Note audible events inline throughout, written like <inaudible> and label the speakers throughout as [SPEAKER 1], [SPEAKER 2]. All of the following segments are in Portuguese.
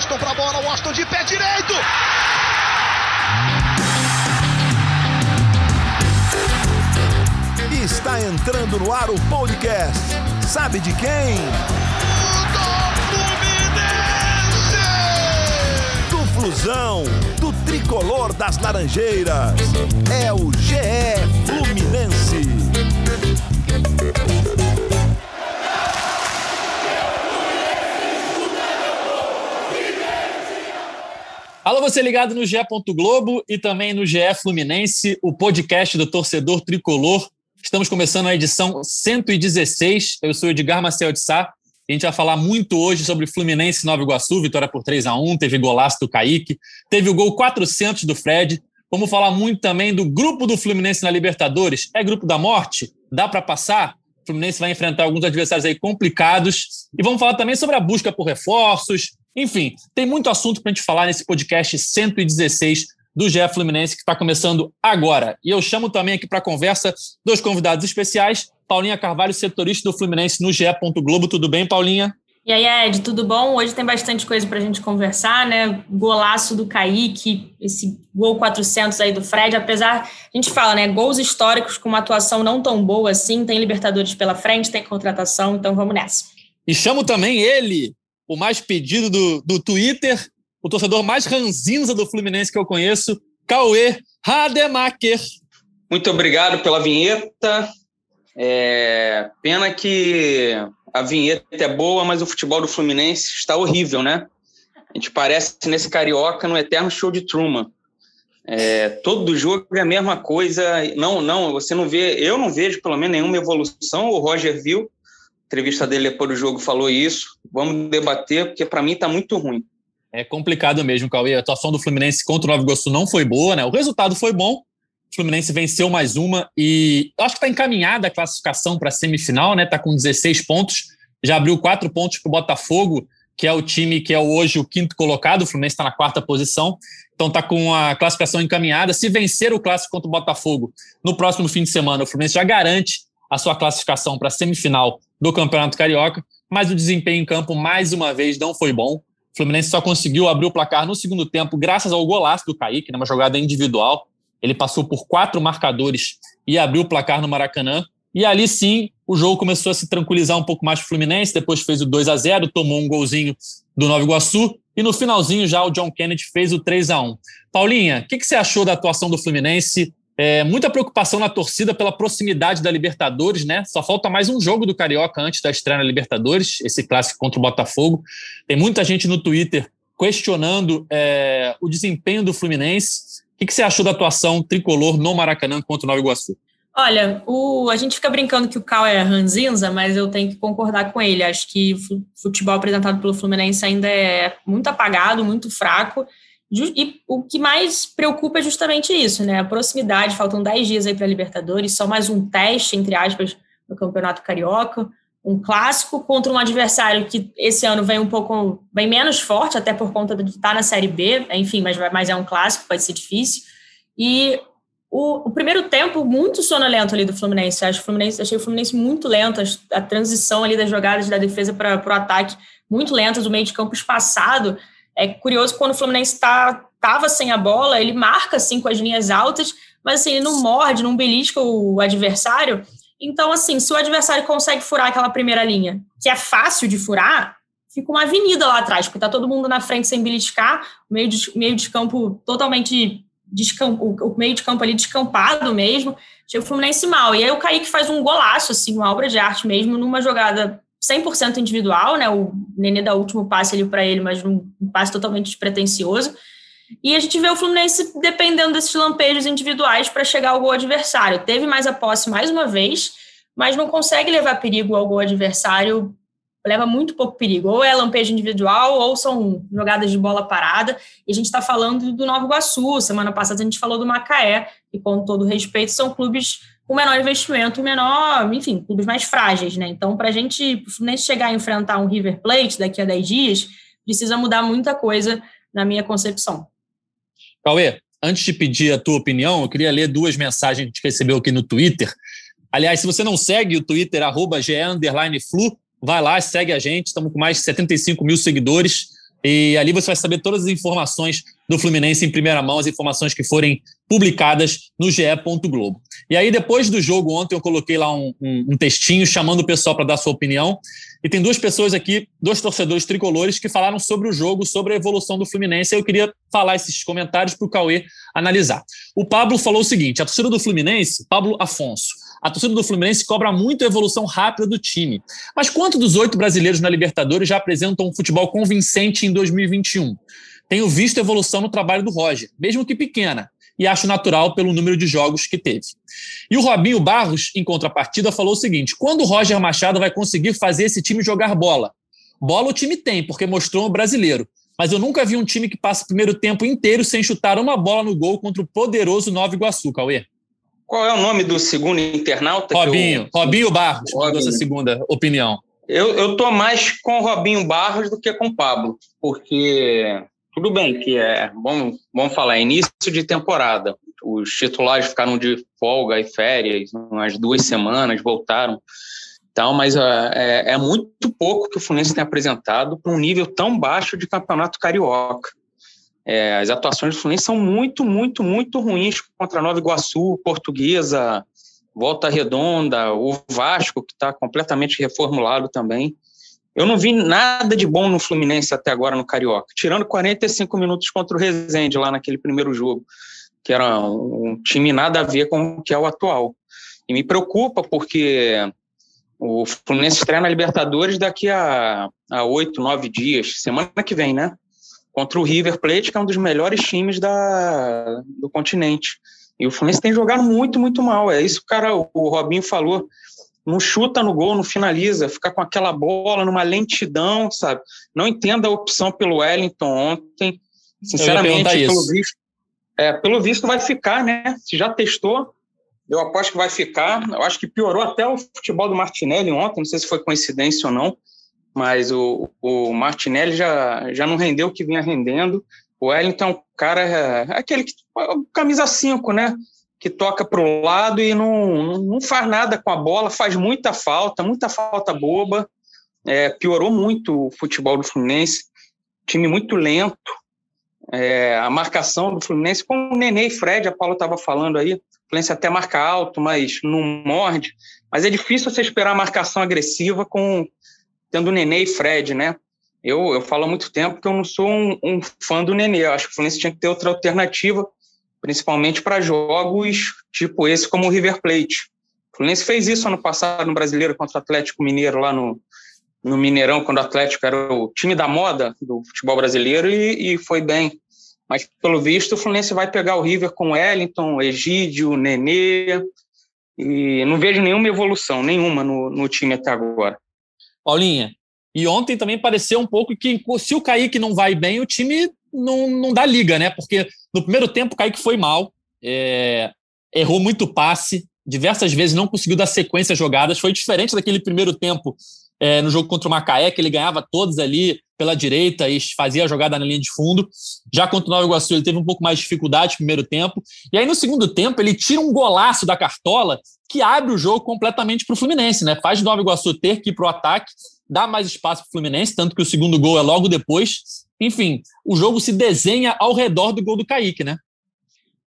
[SPEAKER 1] Washington pra bola, Washington de pé direito.
[SPEAKER 2] Está entrando no ar o podcast. Sabe de quem?
[SPEAKER 1] Do
[SPEAKER 2] Do Flusão, do tricolor das Laranjeiras. É o GE Fluminense.
[SPEAKER 3] Alô, você ligado no GE. Globo e também no GE Fluminense, o podcast do torcedor tricolor. Estamos começando a edição 116. Eu sou Edgar Marcel de Sá. A gente vai falar muito hoje sobre Fluminense Nova Iguaçu, vitória por 3 a 1 teve golaço do Kaique, teve o gol 400 do Fred. Vamos falar muito também do grupo do Fluminense na Libertadores. É grupo da morte? Dá para passar? O Fluminense vai enfrentar alguns adversários aí complicados. E vamos falar também sobre a busca por reforços, enfim, tem muito assunto para a gente falar nesse podcast 116 do GE Fluminense, que está começando agora. E eu chamo também aqui para a conversa dois convidados especiais, Paulinha Carvalho, setorista do Fluminense no GE. Globo. Tudo bem, Paulinha?
[SPEAKER 4] E aí, Ed, tudo bom? Hoje tem bastante coisa para a gente conversar, né? Golaço do Kaique, esse gol 400 aí do Fred, apesar, a gente fala, né? Gols históricos com uma atuação não tão boa assim, tem Libertadores pela frente, tem contratação, então vamos nessa.
[SPEAKER 3] E chamo também ele, o mais pedido do, do Twitter, o torcedor mais ranzinza do Fluminense que eu conheço, Cauê Rademacher.
[SPEAKER 5] Muito obrigado pela vinheta. É... Pena que a vinheta é boa, mas o futebol do Fluminense está horrível, né? A gente parece nesse carioca no eterno show de Truman. É, todo jogo é a mesma coisa. Não, não, você não vê, eu não vejo pelo menos nenhuma evolução. O Roger viu, entrevista dele depois do jogo falou isso. Vamos debater, porque para mim está muito ruim.
[SPEAKER 3] É complicado mesmo, Cauê. A atuação do Fluminense contra o Nova Iguaçu não foi boa, né? O resultado foi bom. O Fluminense venceu mais uma e acho que está encaminhada a classificação para a semifinal, né? Está com 16 pontos. Já abriu quatro pontos para o Botafogo, que é o time que é hoje o quinto colocado. O Fluminense está na quarta posição. Então está com a classificação encaminhada. Se vencer o clássico contra o Botafogo no próximo fim de semana, o Fluminense já garante a sua classificação para a semifinal do Campeonato Carioca, mas o desempenho em campo, mais uma vez, não foi bom. O Fluminense só conseguiu abrir o placar no segundo tempo, graças ao golaço do Kaique, numa jogada individual. Ele passou por quatro marcadores e abriu o placar no Maracanã. E ali sim, o jogo começou a se tranquilizar um pouco mais para o Fluminense. Depois fez o 2 a 0 tomou um golzinho do Nova Iguaçu. E no finalzinho, já o John Kennedy fez o 3 a 1 Paulinha, o que, que você achou da atuação do Fluminense? É, muita preocupação na torcida pela proximidade da Libertadores, né? Só falta mais um jogo do Carioca antes da estreia na Libertadores, esse clássico contra o Botafogo. Tem muita gente no Twitter questionando é, o desempenho do Fluminense. O que, que você achou da atuação tricolor no Maracanã contra o Nova Iguaçu?
[SPEAKER 4] Olha, o, a gente fica brincando que o Cal é ranzinza, mas eu tenho que concordar com ele. Acho que o futebol apresentado pelo Fluminense ainda é muito apagado, muito fraco. E o que mais preocupa é justamente isso, né? A proximidade, faltam 10 dias aí para a Libertadores, só mais um teste, entre aspas, no Campeonato Carioca, um clássico contra um adversário que esse ano vem um pouco, bem menos forte, até por conta de estar na Série B, enfim, mas, mas é um clássico, pode ser difícil. E o, o primeiro tempo muito sonolento ali do Fluminense, acho o Fluminense, achei o Fluminense muito lento, a, a transição ali das jogadas da defesa para o ataque muito lenta, do meio de campo espaçado, é curioso quando o Fluminense estava tá, sem a bola, ele marca assim com as linhas altas, mas assim, ele não morde, não belisca o adversário. Então, assim, se o adversário consegue furar aquela primeira linha, que é fácil de furar, fica uma avenida lá atrás, porque tá todo mundo na frente sem beliscar, o meio de, meio de campo totalmente o meio de campo ali descampado mesmo. Chega o Fluminense mal. E aí o Kaique faz um golaço, assim, uma obra de arte mesmo, numa jogada 100% individual, né? O Nenê dá o último passe ali para ele, mas um passe totalmente despretensioso. E a gente vê o Fluminense dependendo desses lampejos individuais para chegar ao gol adversário. Teve mais a posse mais uma vez, mas não consegue levar perigo ao gol adversário, leva muito pouco perigo. Ou é lampejo individual, ou são jogadas de bola parada. E a gente está falando do Nova Iguaçu, semana passada a gente falou do Macaé, e com todo respeito, são clubes com menor investimento, menor, enfim, clubes mais frágeis, né? Então, para a gente nem chegar a enfrentar um River Plate daqui a 10 dias, precisa mudar muita coisa na minha concepção.
[SPEAKER 3] Cauê, antes de pedir a tua opinião, eu queria ler duas mensagens que a gente recebeu aqui no Twitter. Aliás, se você não segue o Twitter, arroba vai lá, segue a gente, estamos com mais de 75 mil seguidores. E ali você vai saber todas as informações do Fluminense em primeira mão, as informações que forem publicadas no GE. Globo. E aí, depois do jogo ontem, eu coloquei lá um, um, um textinho chamando o pessoal para dar sua opinião. E tem duas pessoas aqui, dois torcedores tricolores, que falaram sobre o jogo, sobre a evolução do Fluminense. Eu queria falar esses comentários para o Cauê analisar. O Pablo falou o seguinte: a torcida do Fluminense, Pablo Afonso, a torcida do Fluminense cobra muito a evolução rápida do time. Mas quanto dos oito brasileiros na Libertadores já apresentam um futebol convincente em 2021? Tenho visto evolução no trabalho do Roger, mesmo que pequena, e acho natural pelo número de jogos que teve. E o Robinho Barros, em contrapartida, falou o seguinte: quando o Roger Machado vai conseguir fazer esse time jogar bola? Bola o time tem, porque mostrou o brasileiro. Mas eu nunca vi um time que passa o primeiro tempo inteiro sem chutar uma bola no gol contra o poderoso Nova Iguaçu, Cauê.
[SPEAKER 5] Qual é o nome do segundo internauta?
[SPEAKER 3] Robinho. Eu... Robinho Barros, Robinho. mandou essa segunda opinião.
[SPEAKER 5] Eu, eu tô mais com o Robinho Barros do que com o Pablo, porque tudo bem que é, vamos, vamos falar, é início de temporada. Os titulares ficaram de folga e férias, umas duas semanas, voltaram. Então, mas é, é, é muito pouco que o Fluminense tem apresentado para um nível tão baixo de campeonato carioca. É, as atuações do Fluminense são muito, muito, muito ruins contra Nova Iguaçu, Portuguesa, Volta Redonda, o Vasco, que está completamente reformulado também. Eu não vi nada de bom no Fluminense até agora no Carioca, tirando 45 minutos contra o Rezende lá naquele primeiro jogo, que era um, time nada a ver com o que é o atual. E me preocupa porque o Fluminense estreia na Libertadores daqui a oito, nove dias, semana que vem, né? Contra o River Plate, que é um dos melhores times da, do continente. E o Fluminense tem jogado muito, muito mal. É isso que o cara, o Robinho falou não chuta no gol, não finaliza, fica com aquela bola numa lentidão, sabe? Não entenda a opção pelo Wellington ontem. Sinceramente, pelo visto, é, pelo visto vai ficar, né? Se já testou, eu aposto que vai ficar. Eu acho que piorou até o futebol do Martinelli ontem, não sei se foi coincidência ou não, mas o, o Martinelli já, já não rendeu o que vinha rendendo. O Wellington é um cara, é, é aquele que, camisa 5, né? Que toca para o lado e não, não faz nada com a bola, faz muita falta, muita falta boba. É, piorou muito o futebol do Fluminense, time muito lento. É, a marcação do Fluminense, com o Nenê e Fred, a Paula estava falando aí, o Fluminense até marca alto, mas não morde. Mas é difícil você esperar a marcação agressiva com tendo Nenê e Fred, né? Eu, eu falo há muito tempo que eu não sou um, um fã do Nenê. Eu acho que o Fluminense tinha que ter outra alternativa principalmente para jogos tipo esse como o River Plate. O Fluminense fez isso ano passado no Brasileiro contra o Atlético Mineiro lá no, no Mineirão, quando o Atlético era o time da moda do futebol brasileiro e, e foi bem. Mas, pelo visto, o Fluminense vai pegar o River com Wellington, Egídio, Nenê, e não vejo nenhuma evolução, nenhuma no, no time até agora.
[SPEAKER 3] Paulinha, e ontem também pareceu um pouco que se o Kaique não vai bem, o time não, não dá liga, né? Porque no primeiro tempo o Kaique foi mal, é, errou muito passe, diversas vezes não conseguiu dar sequência às jogadas. Foi diferente daquele primeiro tempo é, no jogo contra o Macaé, que ele ganhava todos ali pela direita e fazia a jogada na linha de fundo. Já contra o Nova Iguaçu, ele teve um pouco mais de dificuldade no primeiro tempo. E aí, no segundo tempo, ele tira um golaço da cartola que abre o jogo completamente para o Fluminense, né? Faz o Nova Iguaçu ter que ir para o ataque, dá mais espaço para o Fluminense, tanto que o segundo gol é logo depois. Enfim, o jogo se desenha ao redor do gol do Kaique, né?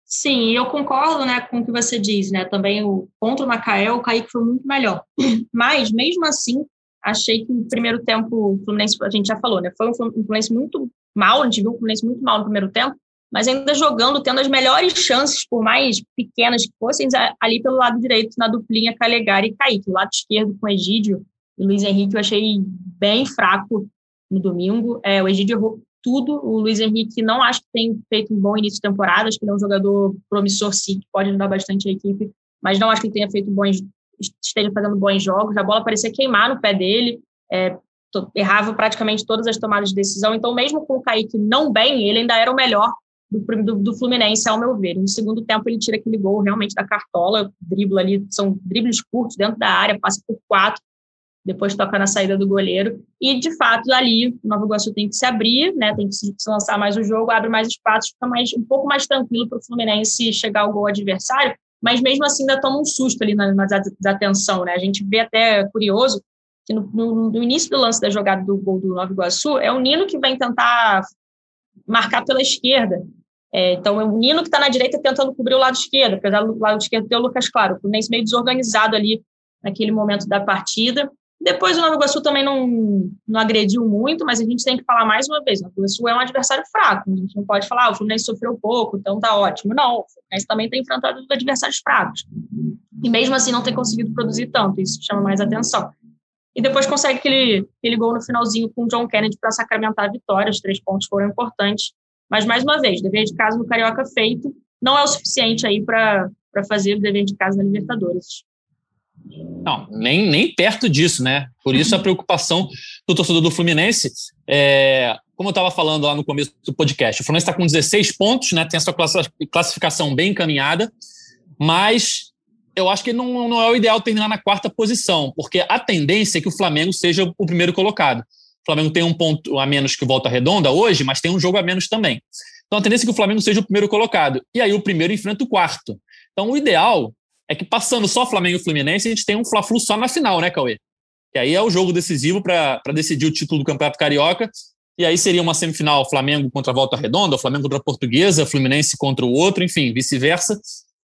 [SPEAKER 4] Sim, eu concordo né, com o que você diz, né? Também o contra o Macaé, o Kaique foi muito melhor. <clears throat> Mas, mesmo assim, achei que no primeiro tempo o Fluminense, a gente já falou, né? Foi um Fluminense muito mal, a gente viu um Fluminense muito mal no primeiro tempo, mas ainda jogando, tendo as melhores chances, por mais pequenas que fossem, ali pelo lado direito, na duplinha Calegari e Kaique. O lado esquerdo com Egídio e Luiz Henrique eu achei bem fraco no domingo. É, o Egídio errou tudo. O Luiz Henrique não acho que tem feito um bom início de temporada. Acho que ele é um jogador promissor, sim, que pode ajudar bastante a equipe, mas não acho que ele tenha feito bons, esteja fazendo bons jogos. A bola parecia queimar no pé dele. É, errava praticamente todas as tomadas de decisão. Então, mesmo com o Kaique não bem, ele ainda era o melhor do, do, do, Fluminense, ao meu ver. No segundo tempo, ele tira aquele gol realmente da cartola, dribla ali, são dribles curtos dentro da área, passa por quatro, depois toca na saída do goleiro. E, de fato, ali o Nova Iguaçu tem que se abrir, né, tem que se lançar mais o jogo, abre mais espaço, fica mais, um pouco mais tranquilo para o Fluminense chegar ao gol adversário, mas mesmo assim ainda toma um susto ali na, na desatenção. Né? A gente vê até curioso que no, no, no, início do lance da jogada do gol do Nova Iguaçu, é o Nino que vem tentar marcar pela esquerda. É, então, é o Nino que está na direita tentando cobrir o lado esquerdo, apesar do lado esquerdo ter o Lucas Claro, o Fluminense meio desorganizado ali naquele momento da partida. Depois o Nova Iguaçu também não, não agrediu muito, mas a gente tem que falar mais uma vez, o Nova Iguaçu é um adversário fraco, a gente não pode falar, ah, o Fluminense sofreu pouco, então tá ótimo. Não, o Fluminense também tem enfrentado adversários fracos. E mesmo assim não tem conseguido produzir tanto, isso chama mais atenção. E depois consegue aquele, aquele gol no finalzinho com o John Kennedy para sacramentar a vitória, os três pontos foram importantes. Mas, mais uma vez, dever de casa no Carioca feito não é o suficiente aí para fazer o dever de casa na Libertadores.
[SPEAKER 3] Não, nem, nem perto disso, né? Por isso a preocupação do torcedor do Fluminense. É, como eu estava falando lá no começo do podcast, o Fluminense está com 16 pontos, né? Tem a sua classificação bem encaminhada, mas eu acho que não, não é o ideal terminar na quarta posição, porque a tendência é que o Flamengo seja o primeiro colocado. O Flamengo tem um ponto a menos que volta redonda hoje, mas tem um jogo a menos também. Então a tendência é que o Flamengo seja o primeiro colocado. E aí o primeiro enfrenta o quarto. Então o ideal é que passando só Flamengo e Fluminense, a gente tem um Fla-Flu só na final, né, Cauê? E aí é o jogo decisivo para decidir o título do Campeonato Carioca. E aí seria uma semifinal Flamengo contra a Volta Redonda, Flamengo contra a Portuguesa, Fluminense contra o outro, enfim, vice-versa,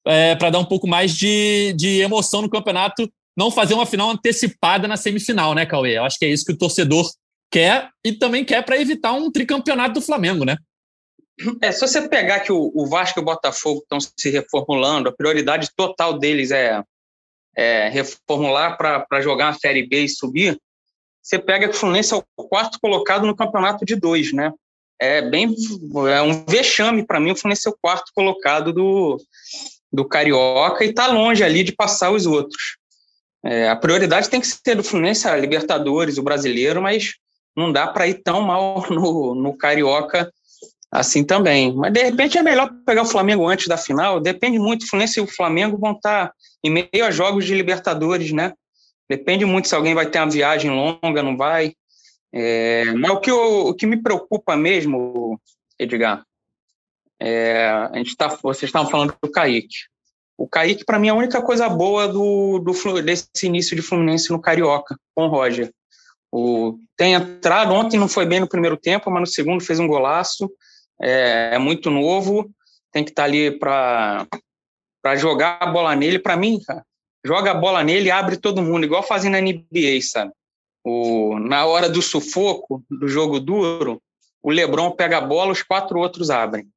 [SPEAKER 3] é, para dar um pouco mais de, de emoção no campeonato, não fazer uma final antecipada na semifinal, né, Cauê? Eu acho que é isso que o torcedor quer e também quer para evitar um tricampeonato do Flamengo, né?
[SPEAKER 5] É, se você pegar que o, o Vasco e o Botafogo estão se reformulando, a prioridade total deles é, é reformular para jogar a Série B e subir, você pega que o Fluminense é o quarto colocado no campeonato de dois, né? É bem é um vexame para mim o Fluminense é o quarto colocado do, do Carioca e está longe ali de passar os outros. É, a prioridade tem que ser do Fluminense, a Libertadores, o Brasileiro, mas não dá para ir tão mal <laughs> no, no Carioca assim também. Mas de repente é melhor pegar o Flamengo antes da final. Depende muito. Fluminense e o Flamengo vão estar em meio a jogos de Libertadores, né? Depende muito se alguém vai ter uma viagem longa, não vai. É, mas o que, eu, o que me preocupa mesmo, Edgar, é, a gente tá, vocês estavam falando do Kaique. O Kaique, para mim, é a única coisa boa do, do, desse início de Fluminense no Carioca, com o Roger. O, tem entrado, ontem não foi bem no primeiro tempo, mas no segundo fez um golaço é, é muito novo, tem que estar tá ali para jogar a bola nele. Para mim, cara, joga a bola nele e abre todo mundo, igual fazem na NBA, sabe? O, na hora do sufoco, do jogo duro, o LeBron pega a bola, os quatro outros abrem.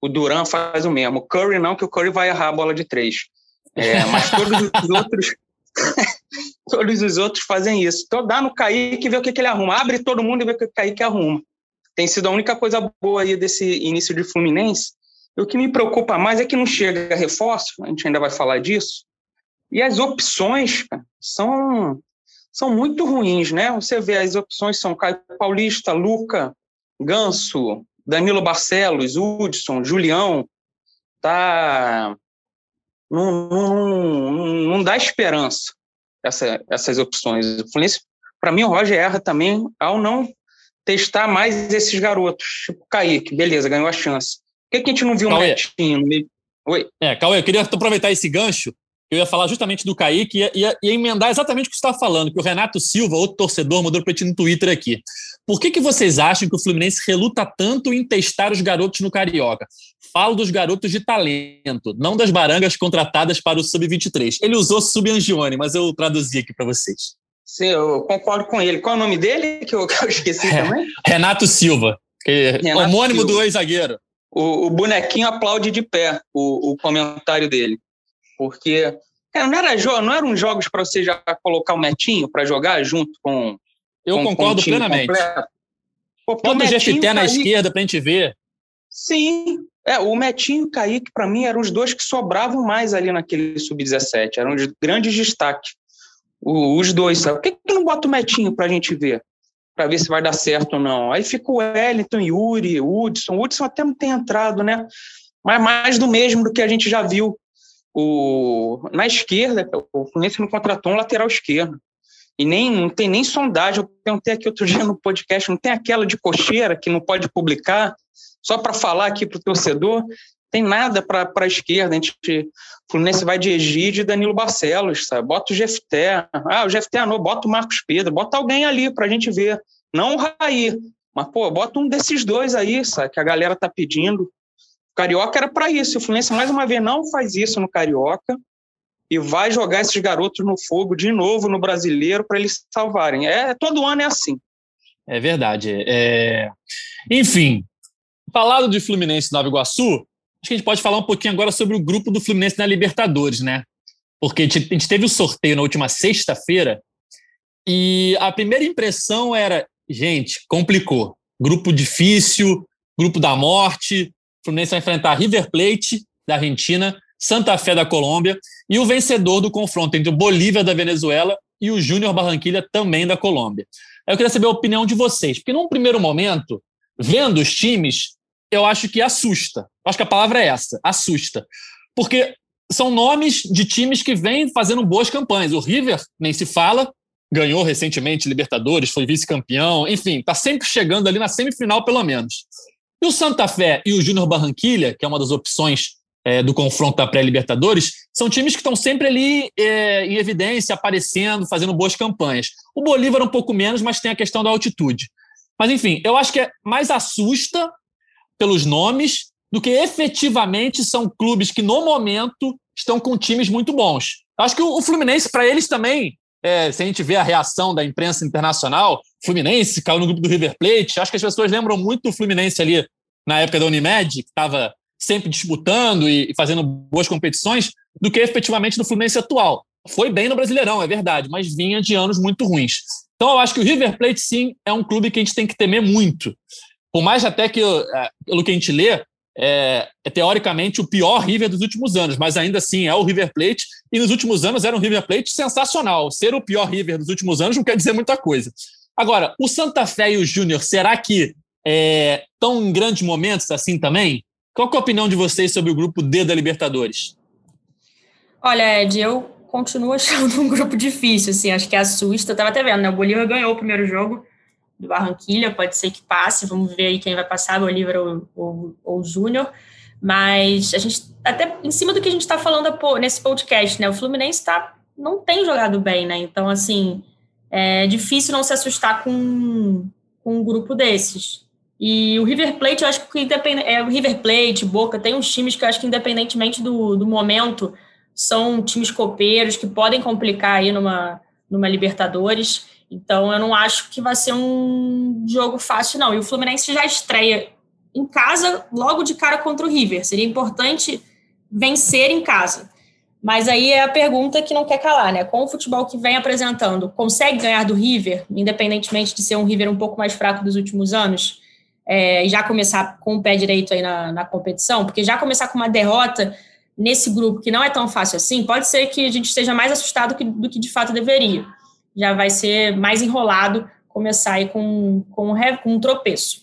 [SPEAKER 5] O Duran faz o mesmo. O Curry não, que o Curry vai errar a bola de três. É, mas todos os <laughs> outros <laughs> todos os outros fazem isso. Então dá no Kaique e vê o que, que ele arruma. Abre todo mundo e vê o que o Kaique arruma tem sido a única coisa boa aí desse início de Fluminense. E o que me preocupa mais é que não chega reforço, a gente ainda vai falar disso, e as opções são, são muito ruins, né? Você vê, as opções são Caio Paulista, Luca, Ganso, Danilo Barcelos, Hudson, Julião, tá... Não, não, não dá esperança essa, essas opções. Fluminense, para mim, o Roger erra também ao não testar mais esses garotos. Tipo, Kaique, beleza, ganhou a chance. Por que, que a gente não viu um Netinho?
[SPEAKER 3] Oi? É, Cauê, eu queria aproveitar esse gancho. Eu ia falar justamente do Kaique e ia, ia, emendar exatamente o que você estava falando, que o Renato Silva, outro torcedor, mandou para ti no Twitter aqui. Por que, que vocês acham que o Fluminense reluta tanto em testar os garotos no Carioca? Falo dos garotos de talento, não das barangas contratadas para o Sub-23. Ele usou Sub-Angione, mas eu traduzi aqui para vocês.
[SPEAKER 5] Sim, eu concordo com ele. Qual é o nome dele que eu, <laughs> que eu esqueci é, também?
[SPEAKER 3] Renato Silva, Renato homônimo Silva. do ex-zagueiro.
[SPEAKER 5] O, o, bonequinho aplaude de pé o, o comentário dele. Porque cara, não, era não eram jogos para você já colocar o Metinho para jogar junto com.
[SPEAKER 3] Eu
[SPEAKER 5] com,
[SPEAKER 3] concordo com plenamente. Pô, Bota o GFT na esquerda para a gente ver.
[SPEAKER 5] Sim, é, o Metinho e o Kaique, para mim, eram os dois que sobravam mais ali naquele sub-17, eram os grandes destaques os dois, sabe? Por que, que não bota o Metinho para a gente ver? Para ver se vai dar certo ou não. Aí fica o Wellington, Yuri, Hudson. O Hudson até não tem entrado, né? Mas mais do mesmo do que a gente já viu. O, na esquerda, o Fluminense não contratou um lateral esquerdo. E nem, não tem nem sondagem. Eu perguntei aqui outro <laughs> dia no podcast, não tem aquela de cocheira que não pode publicar, só para falar aqui para o torcedor. Tem nada para a esquerda. A gente, o Fluminense vai de Egídio e Danilo Barcelos, sabe? Bota o Jefté. Ah, o Jefté não, bota o Marcos Pedro, bota alguém ali para a gente ver. Não o Raí. Mas, pô, bota um desses dois aí, sabe? Que a galera tá pedindo. Carioca era para isso. O Fluminense, mais uma vez, não faz isso no Carioca e vai jogar esses garotos no fogo de novo no brasileiro para eles salvarem. É, todo ano é assim.
[SPEAKER 3] É verdade. É... Enfim, falado de Fluminense Nova Iguaçu, acho que a gente pode falar um pouquinho agora sobre o grupo do Fluminense na Libertadores, né? Porque a gente teve o sorteio na última sexta-feira e a primeira impressão era, gente, complicou. Grupo difícil, grupo da morte, Fluminense vai enfrentar River Plate, da Argentina, Santa Fé da Colômbia e o vencedor do confronto entre o Bolívia da Venezuela e o Júnior Barranquilha também da Colômbia. Eu queria saber a opinião de vocês, porque num primeiro momento, vendo os times, eu acho que assusta. Acho que a palavra é essa, assusta. Porque são nomes de times que vêm fazendo boas campanhas. O River, nem se fala, ganhou recentemente Libertadores, foi vice-campeão, enfim, está sempre chegando ali na semifinal, pelo menos. E o Santa Fé e o Júnior Barranquilha, que é uma das opções é, do confronto da pré-Libertadores, são times que estão sempre ali é, em evidência, aparecendo, fazendo boas campanhas. O Bolívar um pouco menos, mas tem a questão da altitude. Mas, enfim, eu acho que é mais assusta pelos nomes do que efetivamente são clubes que, no momento, estão com times muito bons. Acho que o Fluminense, para eles também, é, se a gente vê a reação da imprensa internacional, Fluminense caiu no grupo do River Plate. Acho que as pessoas lembram muito do Fluminense ali na época da Unimed, que estava sempre disputando e fazendo boas competições, do que efetivamente do Fluminense atual. Foi bem no Brasileirão, é verdade, mas vinha de anos muito ruins. Então eu acho que o River Plate, sim, é um clube que a gente tem que temer muito. Por mais até que, é, pelo que a gente lê, é, é, teoricamente o pior River dos últimos anos, mas ainda assim é o River Plate, e nos últimos anos era um River Plate sensacional. Ser o pior River dos últimos anos não quer dizer muita coisa. Agora, o Santa Fé e o Júnior, será que estão é, em grandes momentos assim também? Qual é a opinião de vocês sobre o grupo D da Libertadores?
[SPEAKER 4] Olha, Ed, eu continuo <laughs> achando um grupo difícil, assim, acho que assusta. Eu estava até vendo, né? O Bolívar ganhou o primeiro jogo do Barranquilha, pode ser que passe, vamos ver aí quem vai passar, Bolívar ou, ou, ou Júnior. Mas a gente, até em cima do que a gente está falando nesse podcast, né? O Fluminense tá, não tem jogado bem, né? Então, assim, é difícil não se assustar com, com um grupo desses. E o River Plate, eu acho que independ... é, o River Plate, Boca, tem uns times que eu acho que, independentemente do, do momento, são times copeiros que podem complicar aí numa, numa Libertadores. Então, eu não acho que vai ser um jogo fácil, não. E o Fluminense já estreia em casa, logo de cara contra o River. Seria importante vencer em casa. Mas aí é a pergunta que não quer calar, né? Com o futebol que vem apresentando, consegue ganhar do River, independentemente de ser um River um pouco mais fraco dos últimos anos? é, e já começar com o pé direito aí na, na competição, porque já começar com uma derrota nesse grupo que não é tão fácil assim, pode ser que a gente esteja mais assustado que, do que de fato deveria. Já vai ser mais enrolado começar aí com, com, um, com um tropeço.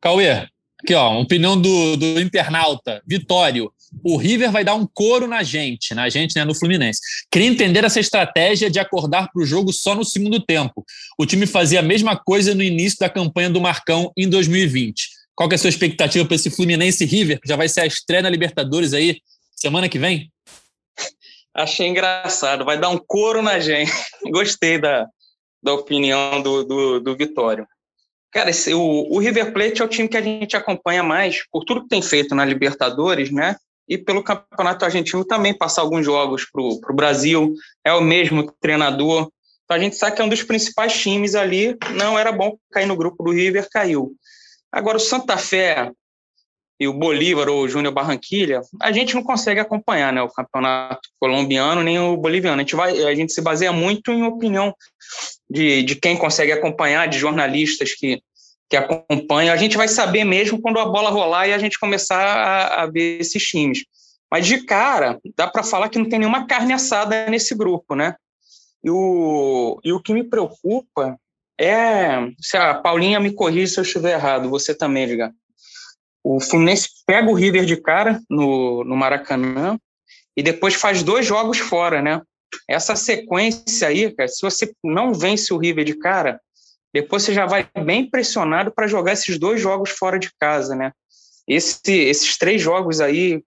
[SPEAKER 3] Cauê, aqui ó, opinião do, do internauta, Vitório o River vai dar um couro na gente, na gente, né, no Fluminense. Queria entender essa estratégia de acordar para o jogo só no segundo tempo. O time fazia a mesma coisa no início da campanha do Marcão em 2020. Qual que é a sua expectativa para esse Fluminense River, que já vai ser a estreia na Libertadores aí semana que vem?
[SPEAKER 5] Achei engraçado, vai dar um couro na gente. <laughs> Gostei da, da opinião do, do, do Vitório. Cara, esse, o, o River Plate é o time que a gente acompanha mais por tudo que tem feito na Libertadores, né? e pelo Campeonato Argentino também passar alguns jogos para o Brasil. É o mesmo treinador. Então a gente sabe que é um dos principais times ali. Não era bom cair no grupo do River, caiu. Agora o Santa Fé e o Bolívar ou o Júnior Barranquilha, a gente não consegue acompanhar né, o campeonato colombiano nem o boliviano. A gente, vai, a gente se baseia muito em opinião de, de quem consegue acompanhar, de jornalistas que, que acompanha, a gente vai saber mesmo quando a bola rolar e a gente começar a, a ver esses times. Mas de cara, dá para falar que não tem nenhuma carne assada nesse grupo, né? E o, e o que me preocupa é. Se a Paulinha me corrija se eu estiver errado, você também, liga. O Fluminense pega o River de cara no, no Maracanã e depois faz dois jogos fora, né? Essa sequência aí, cara, se você não vence o River de cara, depois você já vai bem pressionado para jogar esses dois jogos fora de casa, né? esse, esses três jogos aí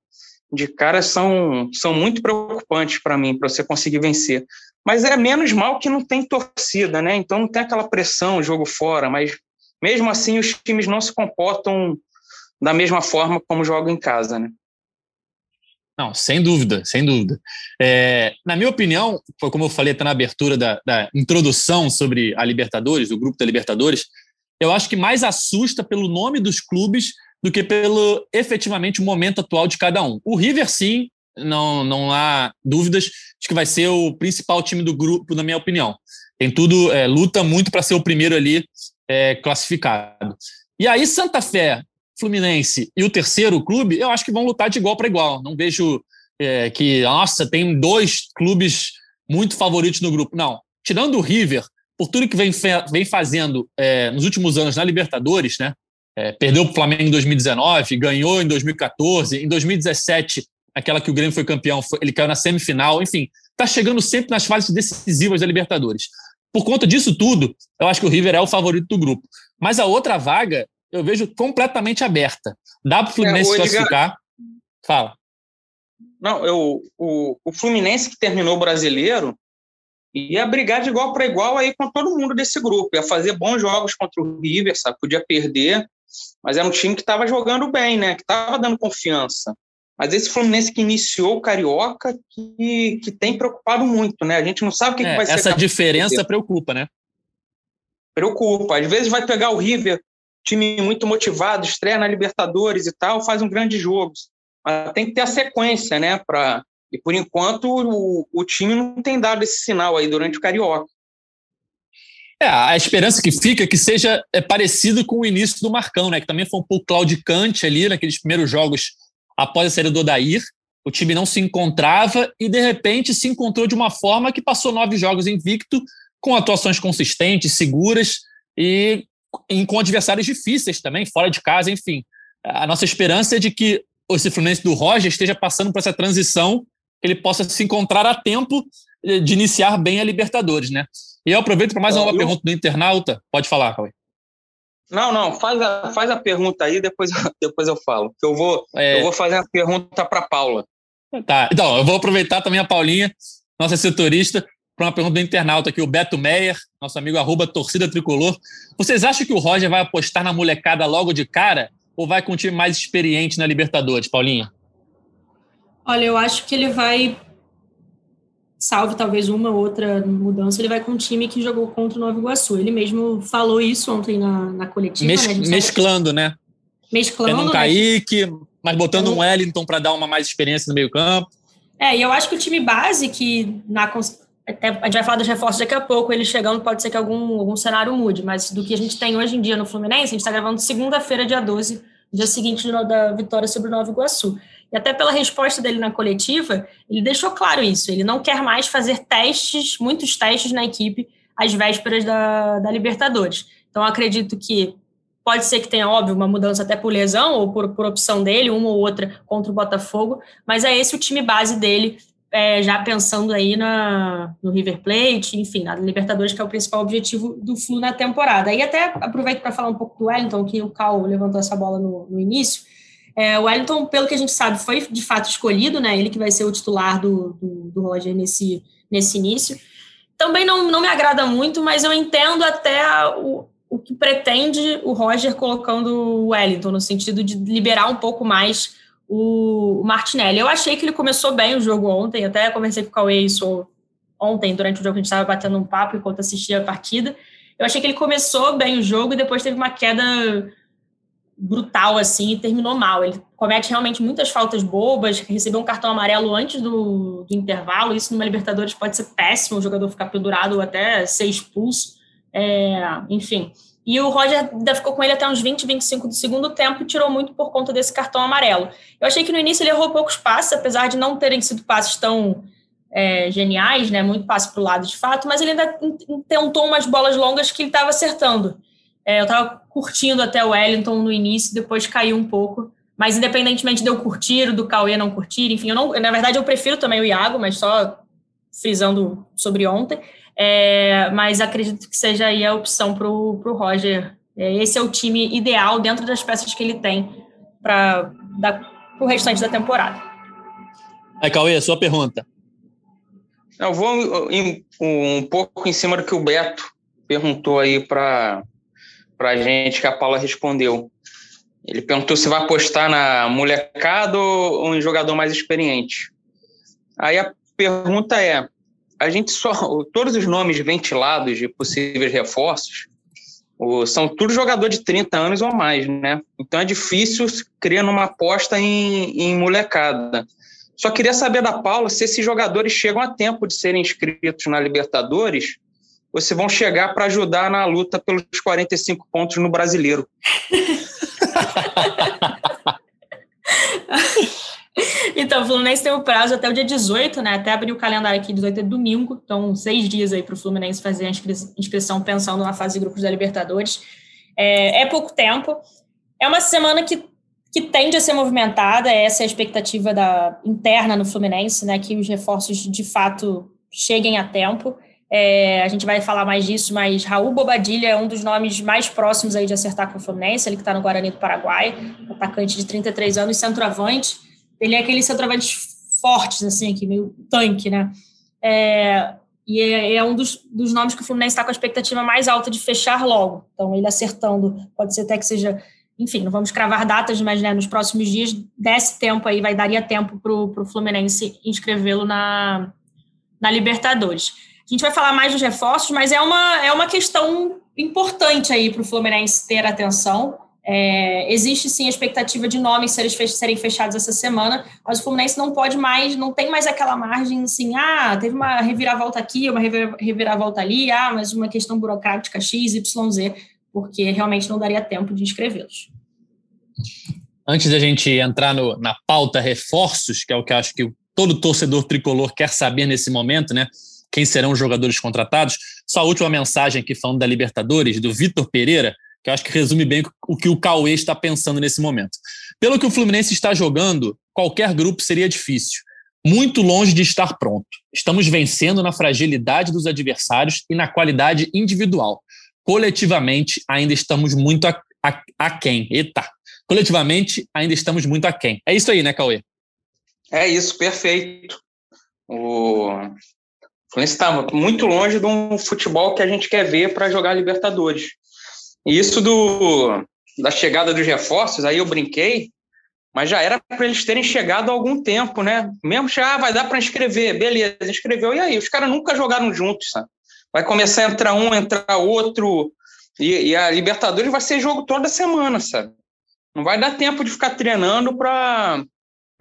[SPEAKER 5] de cara são, são muito preocupantes para mim, para você conseguir vencer. Mas é menos mal que não tem torcida, né? Então não tem aquela pressão, jogo fora, mas mesmo assim os times não se comportam da mesma forma como jogam em casa, né?
[SPEAKER 3] Não, sem dúvida, sem dúvida. É, na minha opinião, foi como eu falei até na abertura da, da, introdução sobre a Libertadores, o grupo da Libertadores, eu acho que mais assusta pelo nome dos clubes do que pelo efetivamente o momento atual de cada um. O River, sim, não, não há dúvidas de que vai ser o principal time do grupo, na minha opinião. Tem tudo, é, luta muito para ser o primeiro ali é, classificado. E aí, Santa Fé Fluminense e o terceiro clube, eu acho que vão lutar de igual para igual. Não vejo é, que, nossa, tem dois clubes muito favoritos no grupo. Não. Tirando o River, por tudo que vem, vem fazendo é, nos últimos anos na Libertadores, né? É, perdeu para o Flamengo em 2019, ganhou em 2014, em 2017, aquela que o Grêmio foi campeão, foi, ele caiu na semifinal, enfim, está chegando sempre nas fases decisivas da Libertadores. Por conta disso tudo, eu acho que o River é o favorito do grupo. Mas a outra vaga, eu vejo completamente aberta. Dá para o Fluminense é, classificar. Fala.
[SPEAKER 5] Não, eu, o, o Fluminense que terminou o brasileiro ia brigar de igual para igual aí com todo mundo desse grupo. Ia fazer bons jogos contra o River, sabe? Podia perder, mas era um time que estava jogando bem, né? Que estava dando confiança. Mas esse Fluminense que iniciou o Carioca que, que tem preocupado muito, né? A gente não sabe o que, é, que vai
[SPEAKER 3] essa
[SPEAKER 5] ser.
[SPEAKER 3] Essa diferença preocupa, né?
[SPEAKER 5] Preocupa. Às vezes vai pegar o River time muito motivado, estreia na Libertadores e tal, faz um grande jogo. Mas tem que ter a sequência, né? Pra... E por enquanto o, o time não tem dado esse sinal aí durante o Carioca.
[SPEAKER 3] É, a esperança que fica é que seja é, parecido com o início do Marcão, né? Que também foi um pouco claudicante ali naqueles primeiros jogos após a série do Odair. O time não se encontrava e, de repente, se encontrou de uma forma que passou nove jogos invicto, com atuações consistentes, seguras e em, com adversários difíceis também, fora de casa, enfim. A nossa esperança é de que esse Fluminense do Roger esteja passando por essa transição, ele possa se encontrar a tempo de iniciar bem a Libertadores, né? E eu aproveito para mais uma eu... pergunta do internauta. Pode falar, Cauê.
[SPEAKER 5] Não, não, faz a, faz a pergunta aí, depois, <laughs> depois eu falo. Eu vou, é... eu vou fazer a pergunta para Paula.
[SPEAKER 3] Tá, então, eu vou aproveitar também a Paulinha, nossa setorista, para uma pergunta do internauta aqui, o Beto Meyer, nosso amigo arroba torcida tricolor. Vocês acham que o Roger vai apostar na molecada logo de cara ou vai com um time mais experiente na Libertadores, Paulinha?
[SPEAKER 4] Olha, eu acho que ele vai, salvo talvez uma ou outra mudança, ele vai com um time que jogou contra o Nova Iguaçu. Ele mesmo falou isso ontem na, na coletiva.
[SPEAKER 3] Mes
[SPEAKER 4] né?
[SPEAKER 3] Mesclando, né?
[SPEAKER 4] Mesclando.
[SPEAKER 3] Tendo um Kaique, mas botando um Wellington para dar uma mais experiência no meio campo.
[SPEAKER 4] É, e eu acho que o time base, que na, até, a gente vai falar dos reforços daqui a pouco, ele chegando pode ser que algum, algum cenário mude, mas do que a gente tem hoje em dia no Fluminense, a gente está gravando segunda-feira, dia 12, dia seguinte da vitória sobre o Nova Iguaçu. E até pela resposta dele na coletiva, ele deixou claro isso, ele não quer mais fazer testes, muitos testes na equipe às vésperas da, da Libertadores. Então, acredito que pode ser que tenha, óbvio, uma mudança até por lesão ou por, por opção dele, uma ou outra contra o Botafogo, mas é esse o time base dele é, já pensando aí na, no River Plate, enfim, na Libertadores, que é o principal objetivo do Flu na temporada. E até aproveito para falar um pouco do Wellington, que o Cal levantou essa bola no, no início. É, o Wellington, pelo que a gente sabe, foi de fato escolhido, né? Ele que vai ser o titular do, do, do Roger nesse, nesse início. Também não, não me agrada muito, mas eu entendo até o, o que pretende o Roger colocando o Wellington, no sentido de liberar um pouco mais o Martinelli. Eu achei que ele começou bem o jogo ontem, até conversei com o Cauê isso ontem, durante o jogo a gente estava batendo um papo enquanto assistia a partida. Eu achei que ele começou bem o jogo e depois teve uma queda brutal, assim, e terminou mal. Ele comete realmente muitas faltas bobas, recebeu um cartão amarelo antes do, do intervalo, isso numa Libertadores pode ser péssimo, o jogador ficar pendurado ou até ser expulso. É, enfim, e o Roger ainda ficou com ele até uns 20, 25 do segundo tempo e tirou muito por conta desse cartão amarelo. Eu achei que no início ele errou poucos passes, apesar de não terem sido passes tão é, geniais, né? Muito passe para o lado de fato, mas ele ainda tentou umas bolas longas que ele estava acertando. É, eu estava curtindo até o Wellington no início, depois caiu um pouco. Mas independentemente de eu curtir, do Cauê não curtir, enfim, eu não, na verdade eu prefiro também o Iago, mas só frisando sobre ontem. É, mas acredito que seja aí a opção para o Roger. É, esse é o time ideal dentro das peças que ele tem para o restante da temporada.
[SPEAKER 3] Aí, Cauê, sua pergunta.
[SPEAKER 5] Eu vou um pouco em cima do que o Beto perguntou aí para a gente, que a Paula respondeu. Ele perguntou se vai apostar na molecada ou em jogador mais experiente. Aí a pergunta é: a gente só. Todos os nomes ventilados de possíveis reforços são tudo jogador de 30 anos ou mais, né? Então é difícil criar uma aposta em, em molecada. Só queria saber da Paula se esses jogadores chegam a tempo de serem inscritos na Libertadores ou se vão chegar para ajudar na luta pelos 45 pontos no brasileiro. <laughs> <laughs>
[SPEAKER 4] então, o Fluminense tem o prazo até o dia 18, né? Até abrir o calendário aqui, 18 é domingo, então seis dias aí para o Fluminense fazer a inscrição pensando na fase de grupos da Libertadores. É, é, pouco tempo. É uma semana que, que tende a ser movimentada, essa é a expectativa da, interna no Fluminense, né? Que os reforços de fato cheguem a tempo. É, a gente vai falar mais disso, mas Raul Bobadilha é um dos nomes mais próximos aí de acertar com o Fluminense, ele que está no Guarani do Paraguai, atacante de 33 anos, centroavante. Ele é aquele centroavante fortes, assim, aqui, meio tanque, né? É, e é, é, um dos, dos nomes que o Fluminense está com a expectativa mais alta de fechar logo. Então, ele acertando, pode ser até que seja, enfim, não vamos cravar datas, mas né, nos próximos dias, desse tempo aí, vai daria tempo para o Fluminense inscrevê-lo na, na Libertadores. A gente vai falar mais dos reforços, mas é uma, é uma questão importante aí para o Fluminense ter atenção. É, existe sim a expectativa de nomes serem fechados essa semana, mas o Fluminense não pode mais, não tem mais aquela margem assim, ah, teve uma reviravolta aqui, uma reviravolta ali, ah, mas uma questão burocrática X, Y, Z, porque realmente não daria tempo de inscrevê-los.
[SPEAKER 3] Antes da gente entrar no, na pauta reforços, que é o que acho que todo torcedor tricolor quer saber nesse momento, né? quem serão os jogadores contratados. Só a última mensagem aqui falando da Libertadores, do Vitor Pereira, que acho que resume bem o que o Cauê está pensando nesse momento. Pelo que o Fluminense está jogando, qualquer grupo seria difícil. Muito longe de estar pronto. Estamos vencendo na fragilidade dos adversários e na qualidade individual. Coletivamente, ainda estamos muito aquém. Eita! Coletivamente, ainda estamos muito aquém. É isso aí, né, Cauê?
[SPEAKER 5] É isso, perfeito. O... Fluminense está muito longe de um futebol que a gente quer ver para jogar Libertadores. E isso do, da chegada dos reforços, aí eu brinquei, mas já era para eles terem chegado há algum tempo, né? Mesmo já ah, vai dar para inscrever, beleza, inscreveu, e aí? Os caras nunca jogaram juntos, sabe? Vai começar a entrar um, entrar outro, e, e a Libertadores vai ser jogo toda semana, sabe? Não vai dar tempo de ficar treinando para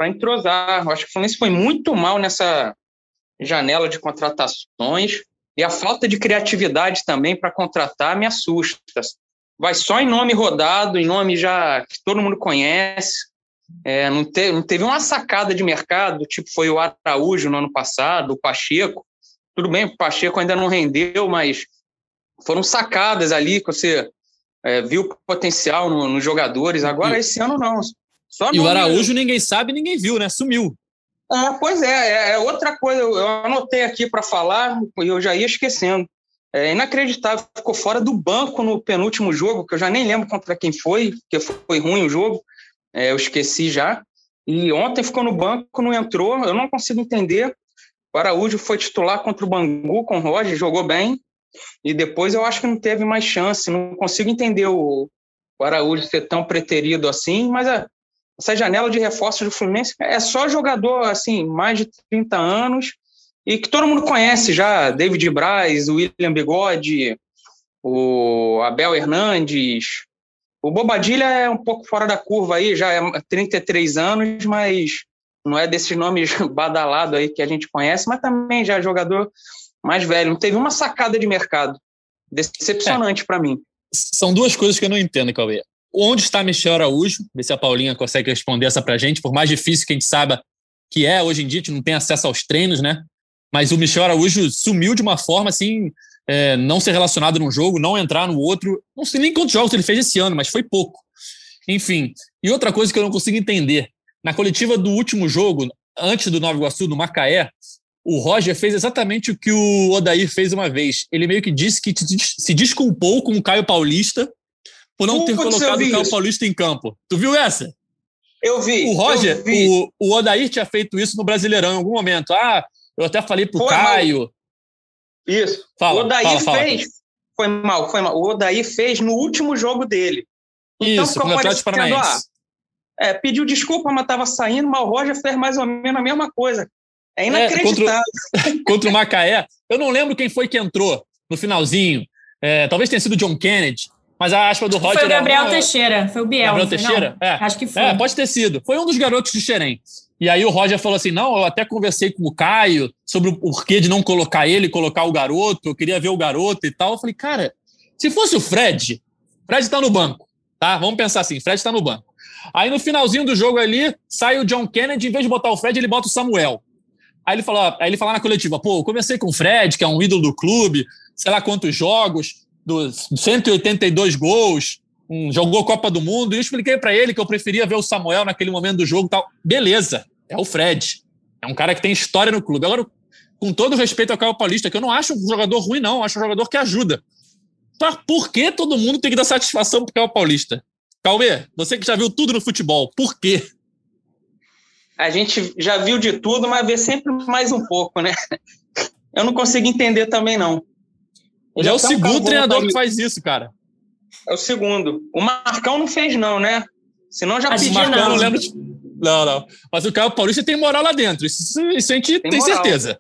[SPEAKER 5] entrosar. Eu acho que o Fluminense foi muito mal nessa, janela de contratações e a falta de criatividade também para contratar me assusta. Vai só em nome rodado, em nome já que todo mundo conhece. É, não, teve, não teve uma sacada de mercado, tipo foi o Araújo no ano passado, o Pacheco. Tudo bem, o Pacheco ainda não rendeu, mas foram sacadas ali que você é, viu potencial nos no jogadores. Agora, esse ano, não.
[SPEAKER 3] Só e o Araújo ninguém sabe, ninguém viu, né? Sumiu.
[SPEAKER 5] Ah, pois é, é, é, outra coisa. Eu anotei aqui para falar e eu já ia esquecendo. É inacreditável, ficou fora do banco no penúltimo jogo, que eu já nem lembro contra quem foi, porque foi ruim o jogo, é, eu esqueci já. E ontem ficou no banco, não entrou, eu não consigo entender. O Araújo foi titular contra o Bangu com o Roger, jogou bem, e depois eu acho que não teve mais chance. Não consigo entender o, o Araújo ser tão preterido assim, mas é, essa janela de reforços do Fluminense é só jogador, assim, mais de 30 anos e que todo mundo conhece já, David Braz, o William Bigode, o Abel Hernandes. O Bobadilha é um pouco fora da curva aí, já é 33 anos, mas não é desses nomes <laughs> badalado aí que a gente conhece, mas também já é jogador mais velho. Não teve uma sacada de mercado. Decepcionante é. para mim.
[SPEAKER 3] São duas coisas que eu não entendo, Cauê onde está Michel Araújo? Ver se a Paulinha consegue responder essa para a gente, por mais difícil que a gente saiba que é hoje em dia, a gente não tem acesso aos treinos, né? Mas o Michel Araújo sumiu de uma forma assim, é, não ser relacionado num jogo, não entrar no outro. Não sei nem quantos jogos ele fez esse ano, mas foi pouco. Enfim. E outra coisa que eu não consigo entender: na coletiva do último jogo, antes do Nova Iguaçu, no Macaé, o Roger fez exatamente o que o Odair fez uma vez. Ele meio que disse que se desculpou com o Caio Paulista por não ter colocado o Caio Paulista em campo. Tu viu essa?
[SPEAKER 5] Eu vi.
[SPEAKER 3] O Roger,
[SPEAKER 5] vi.
[SPEAKER 3] O, o Odair tinha feito isso no Brasileirão em algum momento. Ah, eu até falei pro
[SPEAKER 5] Foi,
[SPEAKER 3] Caio.
[SPEAKER 5] Isso.
[SPEAKER 3] Fala,
[SPEAKER 5] o Odair
[SPEAKER 3] fala, fala.
[SPEAKER 5] fez. Foi mal, foi mal. O Odair fez no último jogo dele. Então
[SPEAKER 3] isso, com o Atlético
[SPEAKER 5] parecendo,
[SPEAKER 3] Paranaense.
[SPEAKER 5] ah, é, pediu desculpa, mas estava saindo, mas o Roger fez mais ou menos a mesma coisa. É inacreditável. <laughs>
[SPEAKER 3] contra o Macaé. Eu não lembro quem foi que entrou no finalzinho. É, talvez tenha sido o John Kennedy, mas a aspa do Roger.
[SPEAKER 4] Foi o Gabriel
[SPEAKER 3] era,
[SPEAKER 4] Teixeira, foi o Biel.
[SPEAKER 3] Gabriel Teixeira?
[SPEAKER 4] não?
[SPEAKER 3] É.
[SPEAKER 4] Acho que foi.
[SPEAKER 3] É, pode ter sido. Foi um dos garotos de Xerém. E aí o Roger falou assim: não, eu até conversei com o Caio sobre o porquê de não colocar ele, colocar o garoto, eu queria ver o garoto e tal. Eu falei, cara, se fosse o Fred, Fred tá no banco, tá? Vamos pensar assim, Fred tá no banco. Aí no finalzinho do jogo ali, sai o John Kennedy, em vez de botar o Fred, ele bota o Samuel. Aí ele falou, aí ele fala na coletiva, pô, eu comecei com o Fred, que é um ídolo do clube, sei lá quantos jogos, dos 182 gols, um, jogou Copa do Mundo, e eu expliquei para ele que eu preferia ver o Samuel naquele momento do jogo tal. Beleza, é o Fred. É um cara que tem história no clube. Agora, com todo respeito ao Caio Paulista, que eu não acho um jogador ruim, não, acho um jogador que ajuda. Mas por que todo mundo tem que dar satisfação pro Caio Paulista? Cauê, você que já viu tudo no futebol, por quê?
[SPEAKER 5] A gente já viu de tudo, mas vê sempre mais um pouco, né? Eu não consigo entender também, não.
[SPEAKER 3] Ele é o segundo treinador que faz isso, cara.
[SPEAKER 5] É o segundo. O Marcão não fez, não, né? Senão já
[SPEAKER 4] Acho
[SPEAKER 5] pedi.
[SPEAKER 4] que
[SPEAKER 3] Marcão,
[SPEAKER 4] não.
[SPEAKER 3] não lembro. De... Não, não. Mas o Caio Paulista tem moral lá dentro. Isso, isso a gente tem,
[SPEAKER 5] Tem
[SPEAKER 3] certeza.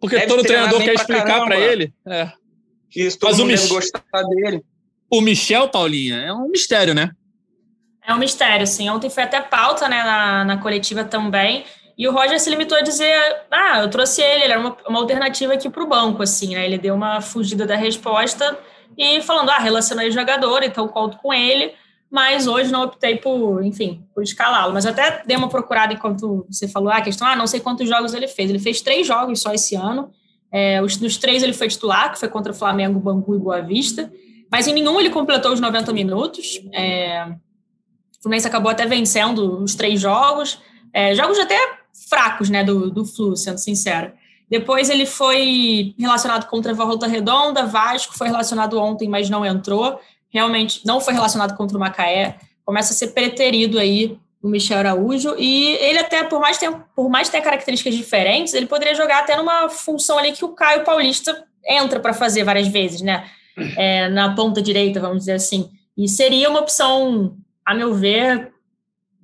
[SPEAKER 3] Porque
[SPEAKER 5] Deve
[SPEAKER 3] todo treinador quer
[SPEAKER 5] pra
[SPEAKER 3] explicar para ele. É.
[SPEAKER 5] Isso, todo
[SPEAKER 3] Mas o
[SPEAKER 5] mundo deve
[SPEAKER 3] Mich-
[SPEAKER 5] gostar dele.
[SPEAKER 3] O Michel, Paulinha, é um mistério, né?
[SPEAKER 4] É um mistério, sim. Ontem foi até pauta, né, na, na coletiva também. E o Roger se limitou a dizer: ah, eu trouxe ele, ele era uma, uma alternativa aqui para o banco, assim, né? Ele deu uma fugida da resposta e falando: ah, relacionei jogador, então conto com ele. Mas hoje não optei por, enfim, por escalá-lo. Mas até dei uma procurada enquanto você falou ah, a questão, ah, não sei quantos jogos ele fez. Ele fez três jogos só esse ano. É, os, dos três ele foi titular, que foi contra o Flamengo, Bangu e Boa Vista. Mas em nenhum ele completou os 90 minutos. É, o Fluminense acabou até vencendo os três jogos. É, jogos até fracos, né, do, do Flu, sendo sincero. Depois ele foi relacionado contra a Volta Redonda, Vasco foi relacionado ontem, mas não entrou. Realmente não foi relacionado contra o Macaé. Começa a ser preterido aí o Michel Araújo. E ele até, por mais, ter, por mais ter características diferentes, ele poderia jogar até numa função ali que o Caio Paulista entra para fazer várias vezes, né? É, na ponta direita, vamos dizer assim. E seria uma opção, a meu ver,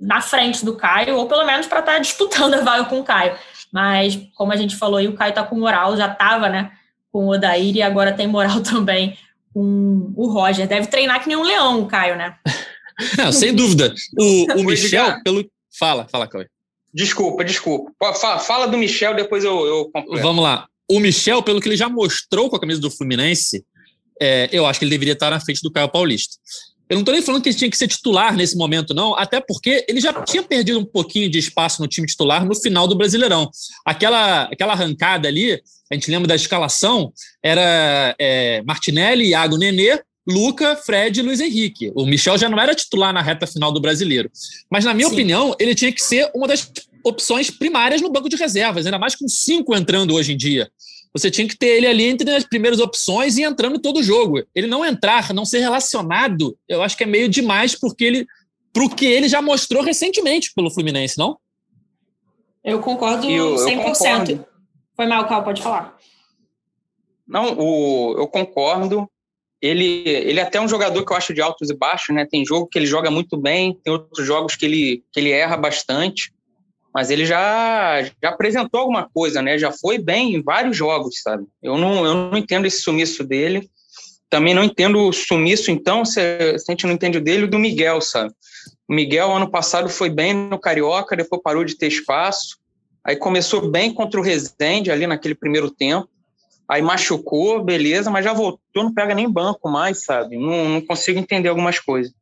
[SPEAKER 4] na frente do Caio, ou pelo menos para estar disputando a vaga com o Caio. Mas, como a gente falou aí, o Caio está com moral, já estava, né, com o Odair e agora tem moral <laughs> também com o Roger. Deve treinar que nem um leão, o Caio, né? <laughs>
[SPEAKER 3] Não, sem dúvida. O, o Michel, pelo. Fala, fala, Cauê.
[SPEAKER 5] Desculpa, desculpa. Fala, fala do Michel, depois eu, eu completo.
[SPEAKER 3] Vamos lá. O Michel, pelo que ele já mostrou com a camisa do Fluminense, é, eu acho que ele deveria estar na frente do Caio Paulista. Eu não estou nem falando que ele tinha que ser titular nesse momento, não, até porque ele já tinha perdido um pouquinho de espaço no time titular no final do Brasileirão. Aquela, aquela arrancada ali, a gente lembra da escalação, era é, Martinelli, Iago Nenê, Luca, Fred e Luiz Henrique. O Michel já não era titular na reta final do brasileiro. Mas, na minha
[SPEAKER 4] Sim.
[SPEAKER 3] opinião, ele tinha que ser uma das opções primárias no banco de reservas, ainda mais com cinco entrando hoje em dia. Você tinha que ter ele ali entre as primeiras opções e entrando todo o jogo. Ele não entrar, não ser relacionado, eu acho que é meio demais porque ele pro que ele já mostrou recentemente pelo Fluminense, não?
[SPEAKER 4] Eu concordo
[SPEAKER 5] Eu- eu
[SPEAKER 4] 100%.
[SPEAKER 5] concordo.
[SPEAKER 4] Foi mal, Cal, pode falar.
[SPEAKER 5] Não, o, eu concordo. Ele, ele é até um jogador que eu acho de altos e baixos, né? Tem jogo que ele joga muito bem, tem outros jogos que ele, que ele erra bastante, mas ele já, já apresentou alguma coisa, né? Já foi bem em vários jogos, sabe? Eu não, eu não entendo esse sumiço dele. Também não entendo o sumiço, então, se, a gente não entende o dele, do Miguel, sabe? O Miguel, ano passado, foi bem no Carioca, depois parou de ter espaço. Aí começou bem contra o Rezende ali naquele primeiro tempo. Aí machucou, beleza, mas já voltou, não pega nem banco mais, sabe? Não, não consigo entender algumas coisas.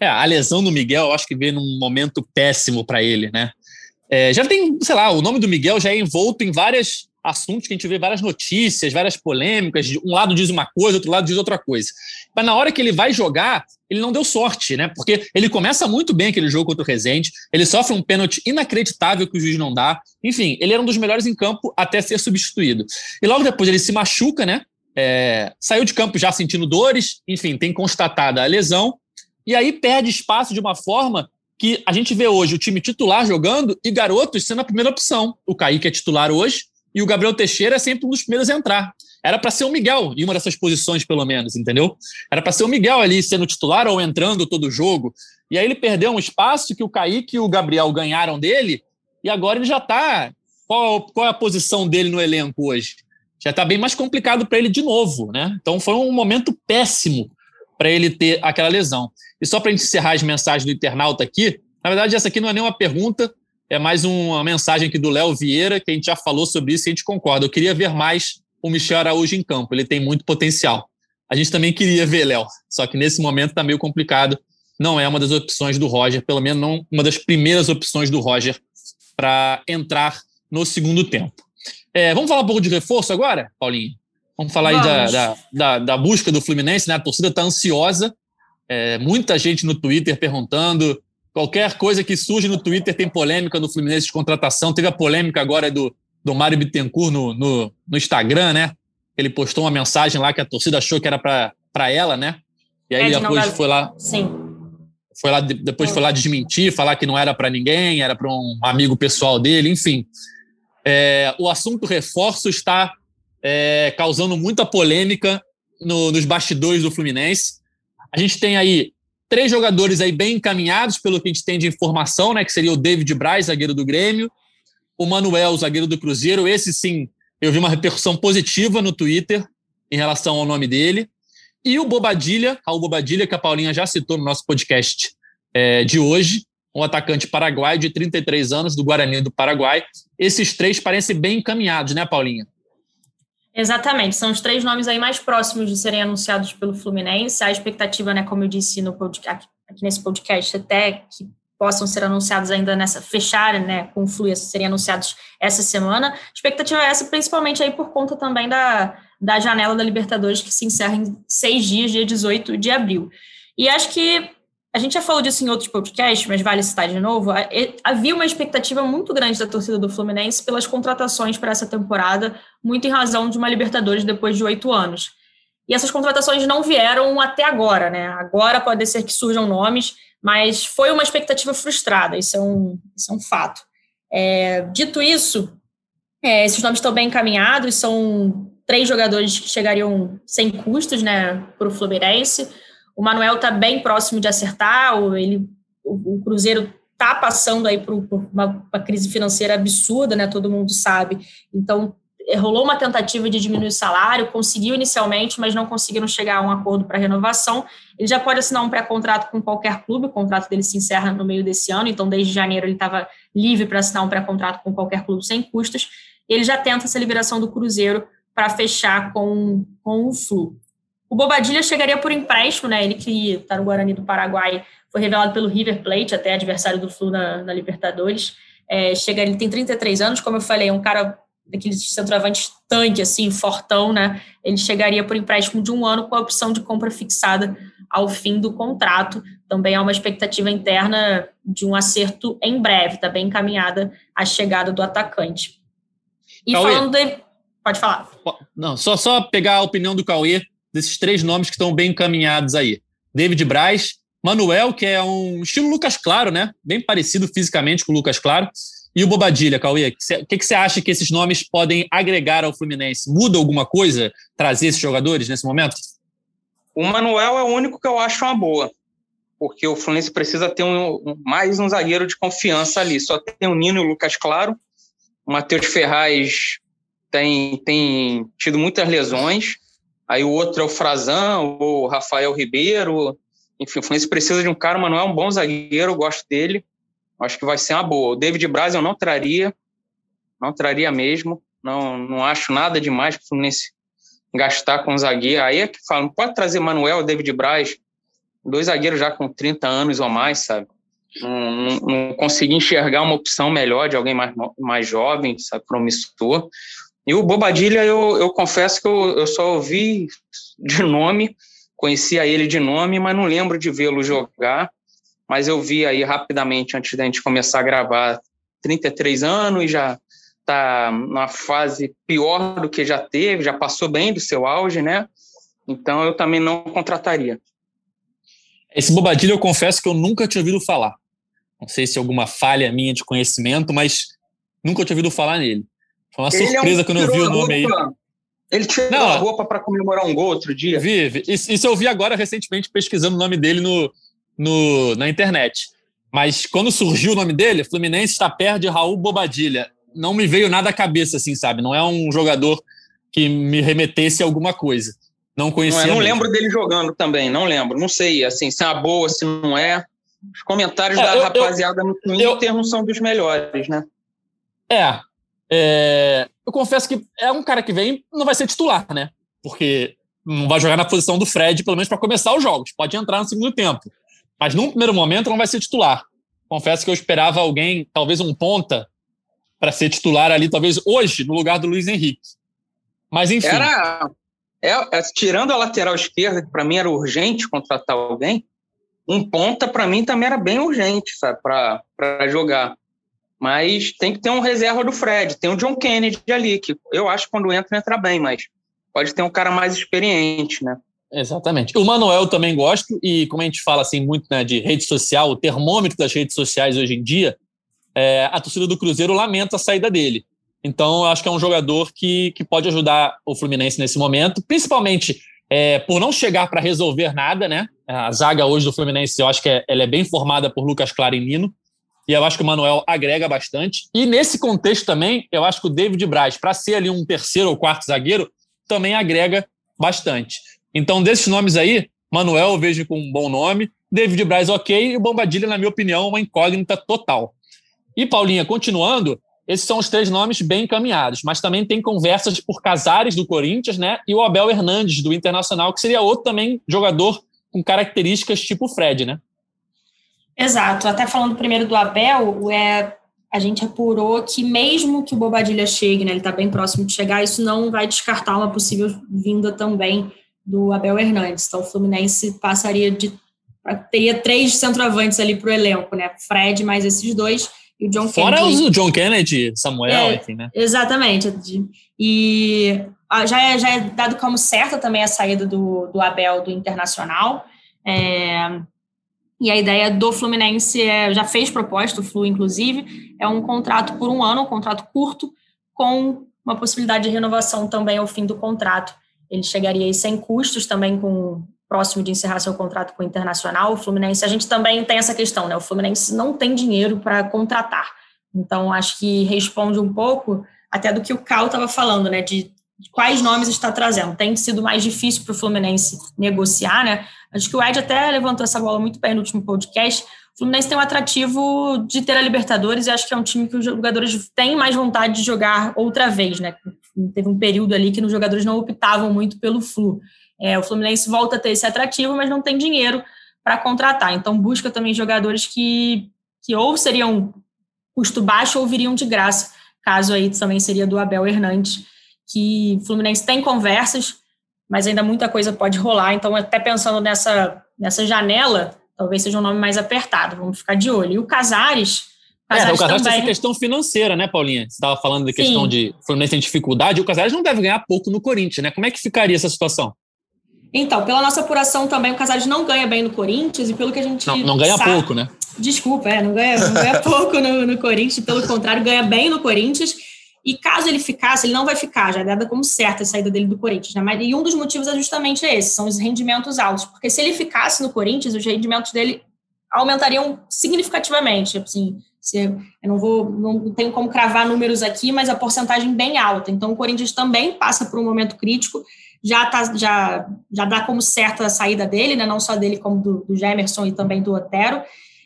[SPEAKER 3] É, a lesão do Miguel, eu acho que veio num momento péssimo para ele, né? É, já tem, sei lá, o nome do Miguel já é envolto em vários assuntos que a gente vê várias notícias, várias polêmicas. Um lado diz uma coisa, outro lado diz outra coisa. Mas na hora que ele vai jogar, ele não deu sorte, né? Porque ele começa muito bem aquele jogo contra o Rezende, ele sofre um pênalti inacreditável que o juiz não dá. Enfim, ele era um dos melhores em campo até ser substituído. E logo depois ele se machuca, né? É, saiu de campo já sentindo dores, enfim, tem constatada a lesão, e aí perde espaço de uma forma que a gente vê hoje o time titular jogando e garotos sendo a primeira opção. O Kaique é titular hoje e o Gabriel Teixeira é sempre um dos primeiros a entrar. Era para ser o Miguel em uma dessas posições, pelo menos, entendeu? Era para ser o Miguel ali sendo titular ou entrando todo jogo. E aí ele perdeu um espaço que o Kaique e o Gabriel ganharam dele e agora ele já está. Qual, qual é a posição dele no elenco hoje? Já está bem mais complicado para ele de novo, né? Então foi um momento péssimo para ele ter aquela lesão. E só para encerrar as mensagens do internauta aqui, na verdade, essa aqui não é nem uma pergunta, é mais uma mensagem aqui do Léo Vieira, que a gente já falou sobre isso e a gente concorda. Eu queria ver mais o Michel Araújo em campo, ele tem muito potencial. A gente também queria ver, Léo, só que nesse momento está meio complicado. Não é uma das opções do Roger, pelo menos não uma das primeiras opções do Roger para entrar no segundo tempo. É, vamos falar um pouco de reforço agora, Paulinho? Vamos falar vamos. aí da, da, da, busca do Fluminense, né? A torcida está ansiosa. É, muita gente no Twitter perguntando. Qualquer coisa que surge no Twitter tem polêmica no Fluminense de contratação. Teve a polêmica agora do, do Mário Bittencourt no, no, no Instagram, né? Ele postou uma mensagem lá que a torcida achou que era para ela, né? E aí é, depois foi lá.
[SPEAKER 4] Sim.
[SPEAKER 3] Foi lá, depois foi lá desmentir, falar que não era para ninguém, era para um amigo pessoal dele, enfim. É, o assunto reforço está é, causando muita polêmica no, nos bastidores do Fluminense. A gente tem aí três jogadores aí bem encaminhados, pelo que a gente tem de informação, né? Que seria o David Braz, zagueiro do Grêmio, o Manuel, zagueiro do Cruzeiro. Esse sim, eu vi uma repercussão positiva no Twitter em relação ao nome dele. E o Bobadilha, Raul Bobadilha, que a Paulinha já citou no nosso podcast é, de hoje, um atacante paraguaio de 33 anos, do Guarani do Paraguai. Esses três parecem bem encaminhados, né, Paulinha?
[SPEAKER 4] Exatamente, são os três nomes aí mais próximos de serem anunciados pelo Fluminense. A expectativa, né, como eu disse no podcast, aqui nesse podcast, até que possam ser anunciados ainda nessa, fechar, né, com o Flu, serem anunciados essa semana. A expectativa é essa, principalmente aí por conta também da, da janela da Libertadores, que se encerra em seis dias, dia 18 de abril. E acho que a gente já falou disso em outros podcasts, mas vale citar de novo. Havia uma expectativa muito grande da torcida do Fluminense pelas contratações para essa temporada, muito em razão de uma Libertadores depois de oito anos. E essas contratações não vieram até agora, né? Agora pode ser que surjam nomes, mas foi uma expectativa frustrada, isso é um, isso é um fato. É, dito isso, é, esses nomes estão bem encaminhados, são três jogadores que chegariam sem custos né, para o Fluminense. O Manuel está bem próximo de acertar, o, ele, o, o Cruzeiro está passando aí por, por uma, uma, crise financeira absurda, né? Todo mundo sabe. Então eh, rolou uma tentativa de diminuir o salário, conseguiu inicialmente, mas não conseguiram chegar a um acordo para renovação. Ele já pode assinar um pré-contrato com qualquer clube, o contrato dele se encerra no meio desse ano, então desde janeiro ele estava livre para assinar um pré-contrato com qualquer clube sem custos. Ele já tenta essa liberação do Cruzeiro para fechar com, com o Flu. O Bobadilha chegaria por empréstimo, né? Ele que está no Guarani do Paraguai, foi revelado pelo River Plate, até adversário do Flu na, na Libertadores. É, chega, ele tem 33 anos, como eu falei, é um cara daqueles centroavantes tanque, assim, fortão, né? Ele chegaria por empréstimo de um ano com a opção de compra fixada ao fim do contrato. Também há uma expectativa interna de um acerto em breve, está bem encaminhada a chegada do atacante. E Cauê. falando de. Pode falar.
[SPEAKER 3] Não, só, só pegar a opinião do Cauê desses três nomes que estão bem encaminhados aí. David Braz, Manuel, que é um estilo Lucas Claro, né? Bem parecido fisicamente com o Lucas Claro. E o Bobadilha, Cauê, o que, que você acha que esses nomes podem agregar ao Fluminense? Muda alguma coisa trazer esses jogadores nesse momento?
[SPEAKER 5] O Manuel é o único que eu acho uma boa, porque o Fluminense precisa ter um, mais um zagueiro de confiança ali. Só tem o Nino e o Lucas Claro. O Matheus Ferraz tem, tem tido muitas lesões. Aí o outro é o Frazão, o Rafael Ribeiro. Enfim, o Fluminense precisa de um cara, mas não é um bom zagueiro, eu gosto dele. Acho que vai ser uma boa. O David Braz eu não traria, não traria mesmo. Não, não acho nada demais para o Fluminense gastar com zagueiro. Aí é que falam, pode trazer Manuel, David Braz, dois zagueiros já com 30 anos ou mais, sabe? Não, não, não consegui enxergar uma opção melhor de alguém mais, mais jovem, sabe, promissor. E o Bobadilha, eu, eu confesso que eu, eu só ouvi de nome, conhecia ele de nome, mas não lembro de vê-lo jogar. Mas eu vi aí rapidamente, antes da gente começar a gravar, 33 anos e já está numa fase pior do que já teve, já passou bem do seu auge, né? Então eu também não contrataria.
[SPEAKER 3] Esse Bobadilha eu confesso que eu nunca tinha ouvido falar. Não sei se é alguma falha minha de conhecimento, mas nunca tinha ouvido falar nele. Foi uma ele surpresa é um quando eu vi o nome aí.
[SPEAKER 5] Ele tirou Não, a roupa para comemorar um gol outro dia.
[SPEAKER 3] Vive. Isso, eu vi agora recentemente pesquisando o nome dele no, no, na internet. Mas quando surgiu o nome dele, Fluminense está perto de Raul Bobadilha. Não me veio nada à cabeça, assim, sabe? Não é um jogador que me remetesse a alguma coisa. Não conhecia.
[SPEAKER 5] Não, é, não lembro dele jogando também, não lembro. Não sei, assim, se é uma boa, se não é. Os comentários é, da eu, rapaziada eu, no Twitter eu, não são dos melhores, né?
[SPEAKER 3] É, é, Eu confesso que é um cara que vem, não vai ser titular, né? Porque não vai jogar na posição do Fred, pelo menos para começar os jogos. Pode entrar no segundo tempo. Mas num primeiro momento não vai ser titular. Confesso que eu esperava alguém, talvez um ponta, para ser titular ali, talvez hoje, no lugar do Luiz Henrique. Mas enfim.
[SPEAKER 5] Era, é, é, tirando a lateral esquerda, que para mim era urgente contratar alguém, um ponta para mim também era bem urgente, sabe, para jogar. Mas tem que ter um reserva do Fred, tem o John Kennedy ali, que eu acho que quando entra, entra bem, mas pode ter um cara mais experiente, né?
[SPEAKER 3] Exatamente. O Manuel também gosto, e como a gente fala assim muito né, de rede social, o termômetro das redes sociais hoje em dia, é, a torcida do Cruzeiro lamenta a saída dele. Então, eu acho que é um jogador que, que pode ajudar o Fluminense nesse momento, principalmente é, por não chegar para resolver nada, né? A zaga hoje do Fluminense, eu acho que é, ela é bem formada por Lucas Claro e Nino, e eu acho que o Manuel agrega bastante. E nesse contexto também, eu acho que o David Braz, para ser ali um terceiro ou quarto zagueiro, também agrega bastante. Então, desses nomes aí, Manuel eu vejo com um bom nome, David Braz ok, e o Bombadilha, na minha opinião, uma incógnita total. E Paulinha, continuando, esses são os três nomes bem encaminhados, mas também tem conversas por Casares do Corinthians, né? E o Abel Hernandes do Internacional, que seria outro também jogador com características tipo Fred, né?
[SPEAKER 4] Exato. Até falando primeiro do Abel, é, a gente apurou que mesmo que o Bobadilha chegue, né, ele está bem próximo de chegar, isso não vai descartar uma possível vinda também do Abel Hernandes. Então o Fluminense passaria de teria três centroavantes ali para o elenco, né? Fred mais esses dois e o John
[SPEAKER 3] Fora
[SPEAKER 4] Kennedy.
[SPEAKER 3] Fora o John Kennedy, Samuel, é, enfim, né?
[SPEAKER 4] Exatamente. E já é, já é dado como certa também a saída do, do Abel do Internacional. É, e a ideia do Fluminense é, já fez proposta, o Flu, inclusive, é um contrato por um ano, um contrato curto, com uma possibilidade de renovação também ao fim do contrato. Ele chegaria aí sem custos também com próximo de encerrar seu contrato com o Internacional, o Fluminense, a gente também tem essa questão, né? O Fluminense não tem dinheiro para contratar. Então, acho que responde um pouco até do que o Cal estava falando, né? De, quais nomes está trazendo. Tem sido mais difícil para o Fluminense negociar, né? Acho que o Ed até levantou essa bola muito bem no último podcast. O Fluminense tem um atrativo de ter a Libertadores e acho que é um time que os jogadores têm mais vontade de jogar outra vez, né? Teve um período ali que os jogadores não optavam muito pelo Flu. É, o Fluminense volta a ter esse atrativo, mas não tem dinheiro para contratar. Então, busca também jogadores que, que ou seriam custo baixo ou viriam de graça. Caso aí também seria do Abel Hernandes, que o Fluminense tem conversas, mas ainda muita coisa pode rolar. Então, até pensando nessa, nessa janela, talvez seja um nome mais apertado. Vamos ficar de olho. E o Casares.
[SPEAKER 3] Casares é, o Casares também... tem essa questão financeira, né, Paulinha? Você estava falando da questão Sim. de Fluminense tem dificuldade. O Casares não deve ganhar pouco no Corinthians, né? Como é que ficaria essa situação?
[SPEAKER 4] Então, pela nossa apuração também, o Casares não ganha bem no Corinthians e pelo que a gente.
[SPEAKER 3] Não, não ganha
[SPEAKER 4] sabe,
[SPEAKER 3] pouco, né?
[SPEAKER 4] Desculpa, é, não ganha, não ganha <laughs> pouco no, no Corinthians, pelo contrário, ganha bem no Corinthians. E caso ele ficasse, ele não vai ficar, já é dada como certa a saída dele do Corinthians. Né? Mas, e um dos motivos é justamente esse: são os rendimentos altos. Porque se ele ficasse no Corinthians, os rendimentos dele aumentariam significativamente. Assim, se, eu não vou, não tenho como cravar números aqui, mas a porcentagem bem alta. Então, o Corinthians também passa por um momento crítico já, tá, já, já dá como certa a saída dele, né, não só dele, como do, do e também do Otero.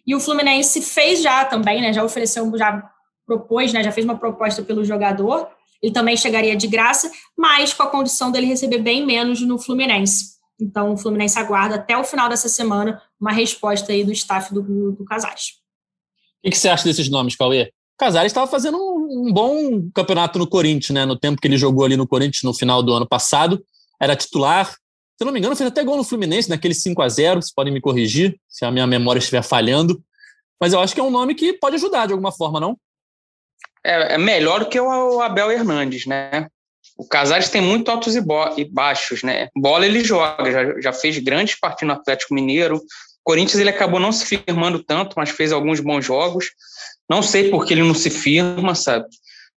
[SPEAKER 4] E o Fluminense fez já também, né, já ofereceu, já propôs, né, já fez uma proposta pelo jogador, ele também chegaria de graça, mas com a condição dele receber bem menos no Fluminense. Então, o Fluminense aguarda até o final dessa semana uma resposta aí do staff do, do Casares.
[SPEAKER 3] O que, você acha desses nomes, Cauê? Casares estava fazendo um, um, bom campeonato no Corinthians, né? No tempo que ele jogou ali no Corinthians no final do ano passado era titular. Se não me engano, fez até gol no Fluminense, naquele 5 a 0 Vocês podem me corrigir se a minha memória estiver falhando. Mas eu acho que é um nome que pode ajudar de alguma forma, não?
[SPEAKER 5] É, é melhor do que o Abel Hernandes, né? O Casares tem muito altos e, e baixos, né? Bola ele joga, já, já fez grandes partidas no Atlético Mineiro, Corinthians ele acabou não se firmando tanto, mas fez alguns bons jogos. Não sei por que ele não se firma, sabe?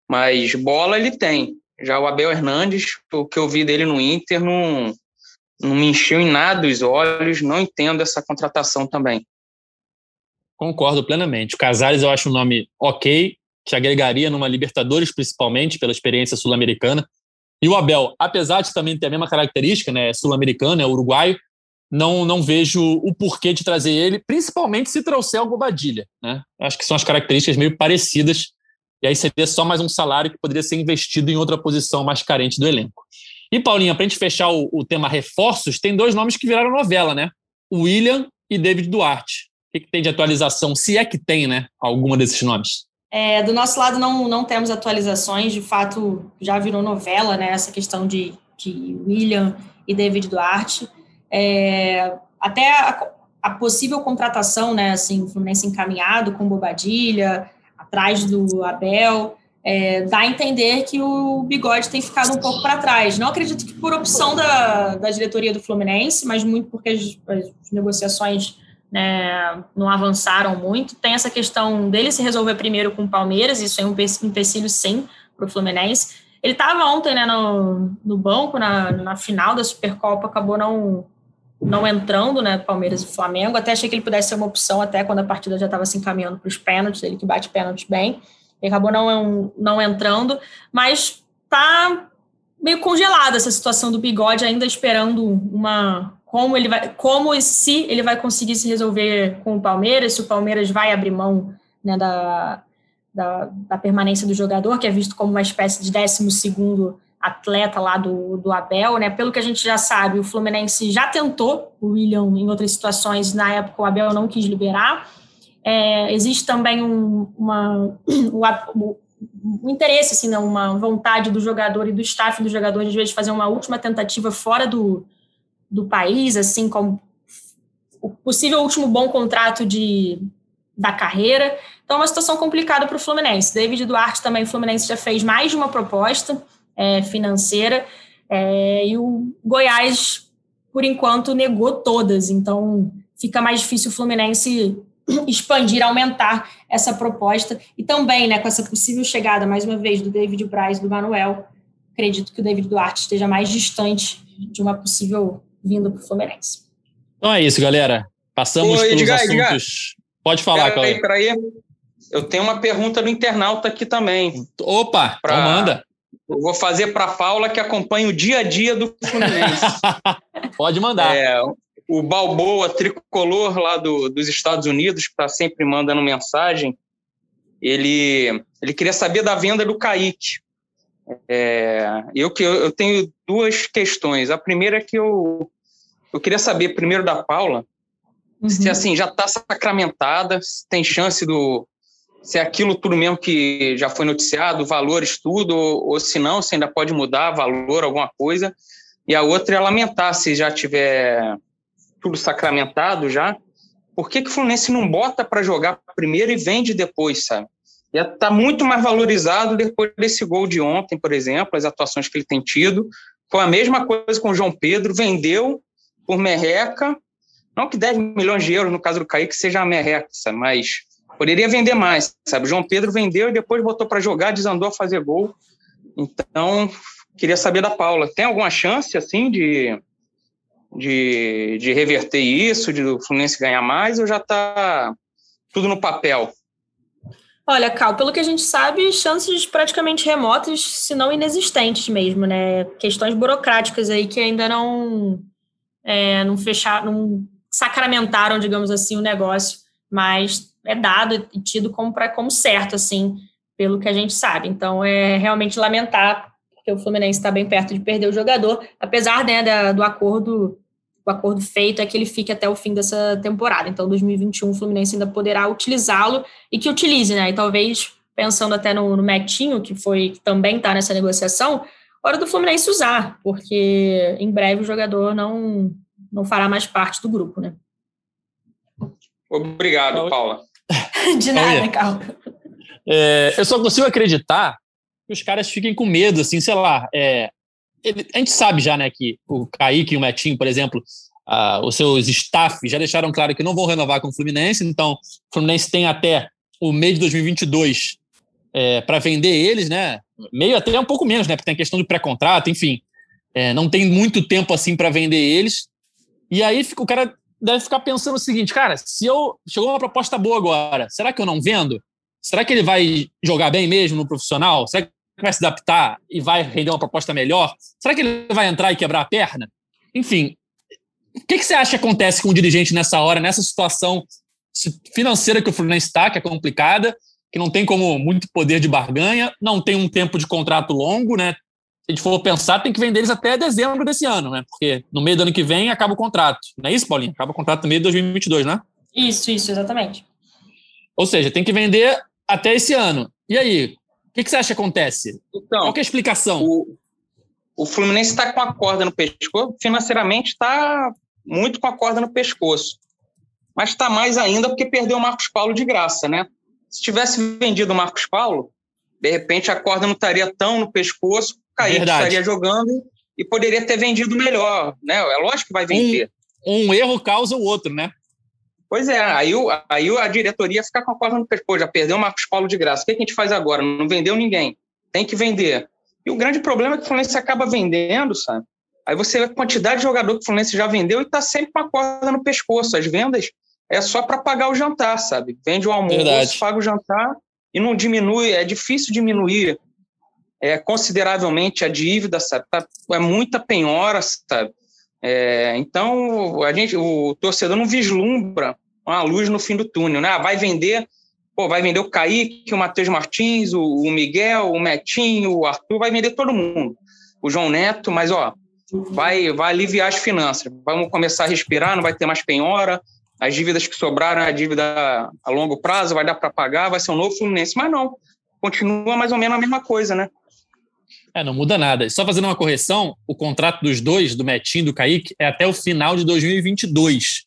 [SPEAKER 5] Mas bola ele tem. Já o Abel Hernandes, o que eu vi dele no Inter, não, não me encheu em nada os olhos. Não entendo essa contratação também.
[SPEAKER 3] Concordo plenamente. O Casares eu acho um nome ok, que agregaria numa Libertadores, principalmente, pela experiência sul-americana. E o Abel, apesar de também ter a mesma característica, né, sul-americano, é uruguaio, não, não vejo o porquê de trazer ele, principalmente se trouxer o Bobadilha. Né? Acho que são as características meio parecidas, e aí seria só mais um salário que poderia ser investido em outra posição mais carente do elenco. E, Paulinha, para a gente fechar o, o, tema reforços, tem dois nomes que viraram novela, né? William e David Duarte. O que, que tem de atualização, se é que tem, né, alguma desses nomes?
[SPEAKER 4] É, do nosso lado não, não temos atualizações, de fato já virou novela, né, essa questão de, de William e David Duarte. É, até a, a, possível contratação, né, assim, o Fluminense encaminhado com Bobadilha, atrás do Abel, é, dá a entender que o Bigode tem ficado um pouco para trás. Não acredito que por opção da, da diretoria do Fluminense, mas muito porque as, as negociações né, não avançaram muito. Tem essa questão dele se resolver primeiro com o Palmeiras, isso é um empecilho sim para o Fluminense. Ele estava ontem né, no, no banco, na, na final da Supercopa, acabou não, não entrando, né, Palmeiras e Flamengo. Até achei que ele pudesse ser uma opção, até quando a partida já estava se encaminhando para os pênaltis, ele que bate pênaltis bem. Ele acabou não, não entrando, mas tá meio congelada essa situação do bigode, ainda esperando uma como ele vai, como e se ele vai conseguir se resolver com o Palmeiras, se o Palmeiras vai abrir mão né, da, da, da, permanência do jogador, que é visto como uma espécie de 12 segundo atleta lá do, do Abel, né? Pelo que a gente já sabe, o Fluminense já tentou o William em outras situações, na época o Abel não quis liberar. É, existe também um, uma, <clears throat> um, um interesse, assim, né, uma vontade do jogador e do staff do jogador, às vezes, fazer uma última tentativa fora do, do país, assim, como o possível último bom contrato de, da carreira. Então, é uma situação complicada para o Fluminense. David Duarte também, o Fluminense já fez mais de uma proposta é, financeira, é, e o Goiás, por enquanto, negou todas. Então, fica mais difícil o Fluminense <clears throat> expandir, aumentar essa proposta. E também, né, com essa possível chegada, mais uma vez, do David Braz e do Manuel, acredito que o David Duarte esteja mais distante de uma possível vinda para o Fluminense.
[SPEAKER 3] Então é isso, galera. Passamos Ô, pelos Edgar, assuntos. Edgar. Pode falar, Cauê.
[SPEAKER 5] Peraí, Eu tenho uma pergunta do internauta aqui também.
[SPEAKER 3] Opa, pra... então manda.
[SPEAKER 5] Eu vou fazer para a Paula, que acompanha o dia a dia do Fluminense. <laughs>
[SPEAKER 3] Pode mandar.
[SPEAKER 5] É, o Balboa, tricolor lá do, dos Estados Unidos, que está sempre mandando mensagem, ele, ele queria saber da venda do Kaique. É, eu, eu tenho duas questões. A primeira é que eu, eu queria saber, primeiro da Paula, uhum. se assim já está sacramentada, se tem chance do. Se é aquilo tudo mesmo que já foi noticiado, valores, tudo, ou, ou se não, se ainda pode mudar valor, alguma coisa. E a outra é lamentar se já tiver tudo sacramentado já. Por que, que o Fluminense não bota para jogar primeiro e vende depois, sabe? Ia estar tá muito mais valorizado depois desse gol de ontem, por exemplo, as atuações que ele tem tido. Foi a mesma coisa com o João Pedro, vendeu por merreca, não que 10 milhões de euros, no caso do Kaique, seja a merreca, mas poderia vender mais, sabe? O João Pedro vendeu e depois botou para jogar, desandou a fazer gol. Então, queria saber da Paula, tem alguma chance, assim, de, de, de reverter isso, de o Fluminense ganhar mais, ou já está tudo no papel?
[SPEAKER 4] Olha, Cal, pelo que a gente sabe, chances praticamente remotas, se não inexistentes mesmo, né? Questões burocráticas aí que ainda não, é, não fecharam, não sacramentaram, digamos assim, o negócio, mas é dado e tido como, pra, como certo, assim, pelo que a gente sabe. Então, é realmente lamentar, porque o Fluminense está bem perto de perder o jogador, apesar né, da, do acordo o acordo feito é que ele fique até o fim dessa temporada. Então, 2021, o Fluminense ainda poderá utilizá-lo e que utilize, né? E talvez, pensando até no, no Metinho, que foi que também está nessa negociação, hora do Fluminense usar, porque em breve o jogador não, não fará mais parte do grupo, né?
[SPEAKER 5] Obrigado, Paula. <laughs>
[SPEAKER 4] De nada, Carlos.
[SPEAKER 3] É, eu só consigo acreditar que os caras fiquem com medo, assim, sei lá, é, ele, a gente sabe já, né, que o Kaique e o Metinho, por exemplo, a, os seus staff já deixaram claro que não vão renovar com o Fluminense, então o Fluminense tem até o mês de 2022 é, para vender eles, né? Meio até um pouco menos, né? Porque tem a questão do pré-contrato, enfim. É, não tem muito tempo assim para vender eles. E aí fica, o cara deve ficar pensando o seguinte, cara, se eu chegou uma proposta boa agora, será que eu não vendo? Será que ele vai jogar bem mesmo no profissional? Será que vai se adaptar e vai render uma proposta melhor? Será que ele vai entrar e quebrar a perna? Enfim, o que, que você acha que acontece com o dirigente nessa hora, nessa situação financeira que o Fluminense está, que é complicada, que não tem como muito poder de barganha, não tem um tempo de contrato longo, né? Se a gente for pensar, tem que vender eles até dezembro desse ano, né? Porque no meio do ano que vem acaba o contrato. Não é isso, Paulinho? Acaba o contrato no meio de 2022, né?
[SPEAKER 4] Isso, isso, exatamente.
[SPEAKER 3] Ou seja, tem que vender até esse ano. E aí, o que, que você acha que acontece? Então, Qual é a explicação?
[SPEAKER 5] O, o Fluminense está com a corda no pescoço, financeiramente está muito com a corda no pescoço. Mas está mais ainda porque perdeu o Marcos Paulo de graça, né? Se tivesse vendido o Marcos Paulo, de repente a corda não estaria tão no pescoço, o Kaique estaria jogando e poderia ter vendido melhor, né? É lógico que vai vender.
[SPEAKER 3] Um, um erro causa o outro, né?
[SPEAKER 5] Pois é, aí, aí a diretoria fica com a corda no pescoço, já perdeu o Marcos Paulo de graça. O que a gente faz agora? Não vendeu ninguém. Tem que vender. E o grande problema é que o Fluminense acaba vendendo, sabe? Aí você vê a quantidade de jogador que o Fluminense já vendeu e está sempre com a corda no pescoço. As vendas é só para pagar o jantar, sabe? Vende o almoço, Verdade. paga o jantar e não diminui. É difícil diminuir é, consideravelmente a dívida, sabe? Tá, é muita penhora, sabe? É, então a gente, o torcedor não vislumbra uma luz no fim do túnel, né? Ah, vai vender, pô, vai vender o Kaique, o Matheus Martins, o, o Miguel, o Metinho, o Arthur, vai vender todo mundo. O João Neto, mas ó, vai, vai aliviar as finanças. Vamos começar a respirar, não vai ter mais penhora, as dívidas que sobraram, a dívida a longo prazo, vai dar para pagar, vai ser um novo Fluminense. Mas não, continua mais ou menos a mesma coisa, né?
[SPEAKER 3] É, não muda nada. Só fazendo uma correção, o contrato dos dois, do Metinho e do Kaique, é até o final de 2022.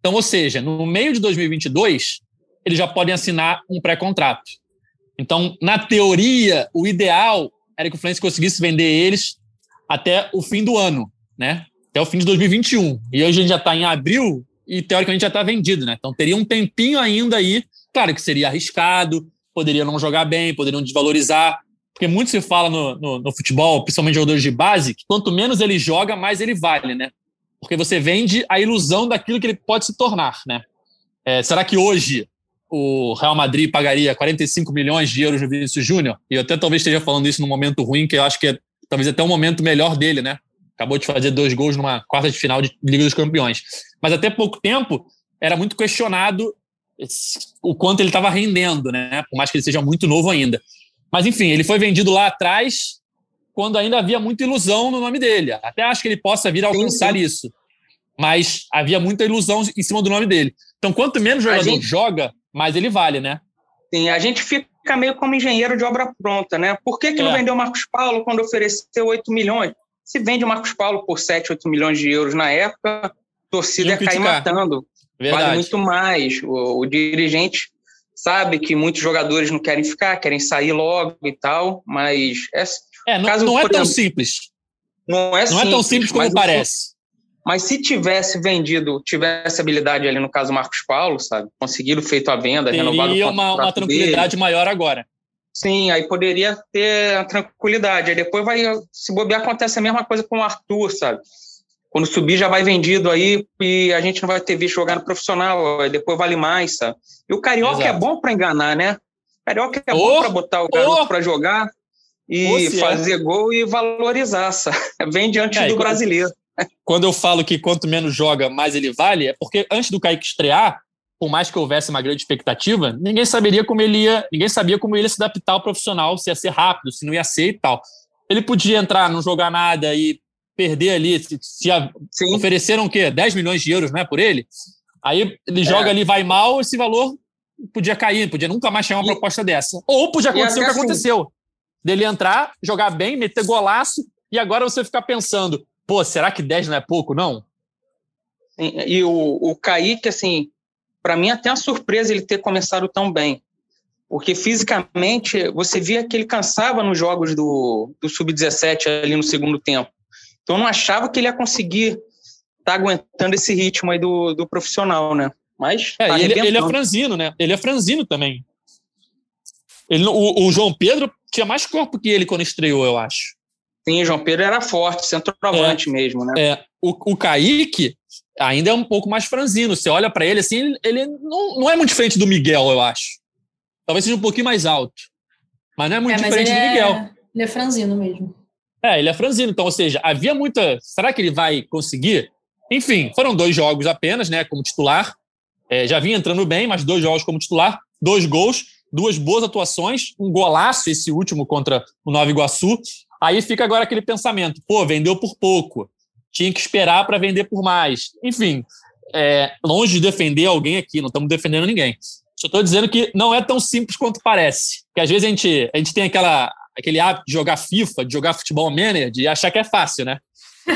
[SPEAKER 3] Então, ou seja, no meio de 2022, eles já podem assinar um pré-contrato. Então, na teoria, o ideal era que o Fluminense conseguisse vender eles até o fim do ano, né? Até o fim de 2021. E hoje a gente já está em abril e teoricamente já está vendido, né? Então teria um tempinho ainda aí. Claro que seria arriscado, poderia não jogar bem, poderiam desvalorizar. Porque muito se fala no, no, no futebol, principalmente jogadores de base, que quanto menos ele joga, mais ele vale, né? Porque você vende a ilusão daquilo que ele pode se tornar, né? É, será que hoje o Real Madrid pagaria 45 milhões de euros no Vinícius Júnior? E eu até talvez esteja falando isso num momento ruim, que eu acho que é talvez até o momento melhor dele, né? Acabou de fazer dois gols numa quarta de final de Liga dos Campeões. Mas até pouco tempo era muito questionado o quanto ele estava rendendo, né? Por mais que ele seja muito novo ainda. Mas enfim, ele foi vendido lá atrás quando ainda havia muita ilusão no nome dele. Até acho que ele possa vir a alcançar sim, sim. isso. Mas havia muita ilusão em cima do nome dele. Então, quanto menos o jogador gente... joga, mais ele vale, né?
[SPEAKER 5] Sim, a gente fica fica meio como engenheiro de obra pronta, né? Por que, que é. não vendeu o Marcos Paulo quando ofereceu 8 milhões? Se vende o Marcos Paulo por 7, 8 milhões de euros na época, a torcida ia cair matando. Verdade. Vale muito mais. O, o, dirigente sabe que muitos jogadores não querem ficar, querem sair logo e tal, mas...
[SPEAKER 3] É, é não, não é tão simples.
[SPEAKER 5] Não é,
[SPEAKER 3] não
[SPEAKER 5] simples,
[SPEAKER 3] é tão simples como parece.
[SPEAKER 5] Mas se tivesse vendido, tivesse habilidade ali no caso Marcos Paulo, sabe? Conseguido feito a venda,
[SPEAKER 3] Teria
[SPEAKER 5] renovado
[SPEAKER 3] o uma, uma tranquilidade dele. maior agora.
[SPEAKER 5] Sim, aí poderia ter a tranquilidade. Aí depois vai, se bobear, acontece a mesma coisa com o Arthur, sabe? Quando subir já vai vendido aí e a gente não vai ter visto jogar no profissional, depois vale mais, sabe? E o Carioca é Exato. é bom para enganar, né? O Carioca é oh, bom para botar o garoto oh, para jogar e oh, fazer é. gol e valorizar, sabe? <laughs> Vem diante é, do brasileiro
[SPEAKER 3] quando eu falo que quanto menos joga, mais ele vale, é porque antes do Kaique estrear, por mais que houvesse uma grande expectativa, ninguém saberia como ele ia, ninguém sabia como ele ia se adaptar ao profissional, se ia ser rápido, se não ia ser e tal. Ele podia entrar, não jogar nada e perder ali, se, se a, ofereceram o quê? 10 milhões de euros, né, por ele? Aí ele é. joga ali, vai mal, esse valor podia cair, podia nunca mais chegar uma e, proposta dessa. Ou podia acontecer o que assim, aconteceu. Dele entrar, jogar bem, meter golaço, e agora você ficar pensando, pô, será que 10 não é pouco, não?
[SPEAKER 5] E o, o Kaique, assim, para mim até uma surpresa ele ter começado tão bem. Porque fisicamente você via que ele cansava nos jogos do, do Sub-17 ali no segundo tempo. Então eu não achava que ele ia conseguir tá aguentando esse ritmo aí do, do profissional, né? Mas.
[SPEAKER 3] É,
[SPEAKER 5] tá
[SPEAKER 3] ele, ele, é franzino, né? Ele é franzino também. Ele, o, o, João Pedro tinha mais corpo que ele quando estreou, eu acho.
[SPEAKER 5] Sim, o João Pedro era forte, centroavante é, mesmo, né?
[SPEAKER 3] É. O, o Kaique ainda é um pouco mais franzino. Você olha para ele assim, ele não, não é muito diferente do Miguel, eu acho. Talvez seja um pouquinho mais alto. Mas não é muito é, diferente do é, Miguel.
[SPEAKER 4] Ele é franzino mesmo.
[SPEAKER 3] É, ele é franzino. Então, ou seja, havia muita. Será que ele vai conseguir? Enfim, foram dois jogos apenas, né, como titular. É, já vinha entrando bem, mas dois jogos como titular, dois gols, duas boas atuações, um golaço esse último contra o Nova Iguaçu. Aí fica agora aquele pensamento: pô, vendeu por pouco, tinha que esperar para vender por mais. Enfim, é, longe de defender alguém aqui, não estamos defendendo ninguém. Só estou dizendo que não é tão simples quanto parece. Que às vezes a gente, a gente tem aquela, aquele hábito de jogar FIFA, de jogar futebol manager, de achar que é fácil, né?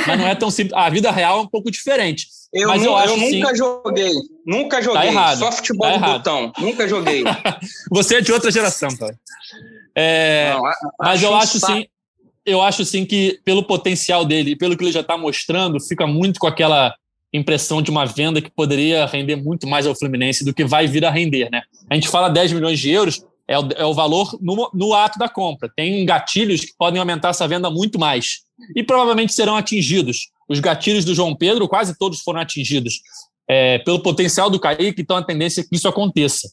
[SPEAKER 3] Mas não é tão simples. A vida real é um pouco diferente.
[SPEAKER 5] Eu,
[SPEAKER 3] Mas
[SPEAKER 5] eu, eu nunca sim, joguei. Nunca tá joguei. Tá errado, Só futebol tá de errado. botão. Nunca joguei. <laughs>
[SPEAKER 3] Você é de outra geração, cara. É, não, mas eu acho sim. Eu acho sim que, pelo potencial dele e pelo que ele já está mostrando, fica muito com aquela impressão de uma venda que poderia render muito mais ao Fluminense do que vai vir a render, né? A gente fala 10 milhões de euros, é o, é o valor no, no ato da compra. Tem gatilhos que podem aumentar essa venda muito mais. E provavelmente serão atingidos. Os gatilhos do João Pedro, quase todos foram atingidos. É, pelo potencial do Kaique, então a tendência é que isso aconteça.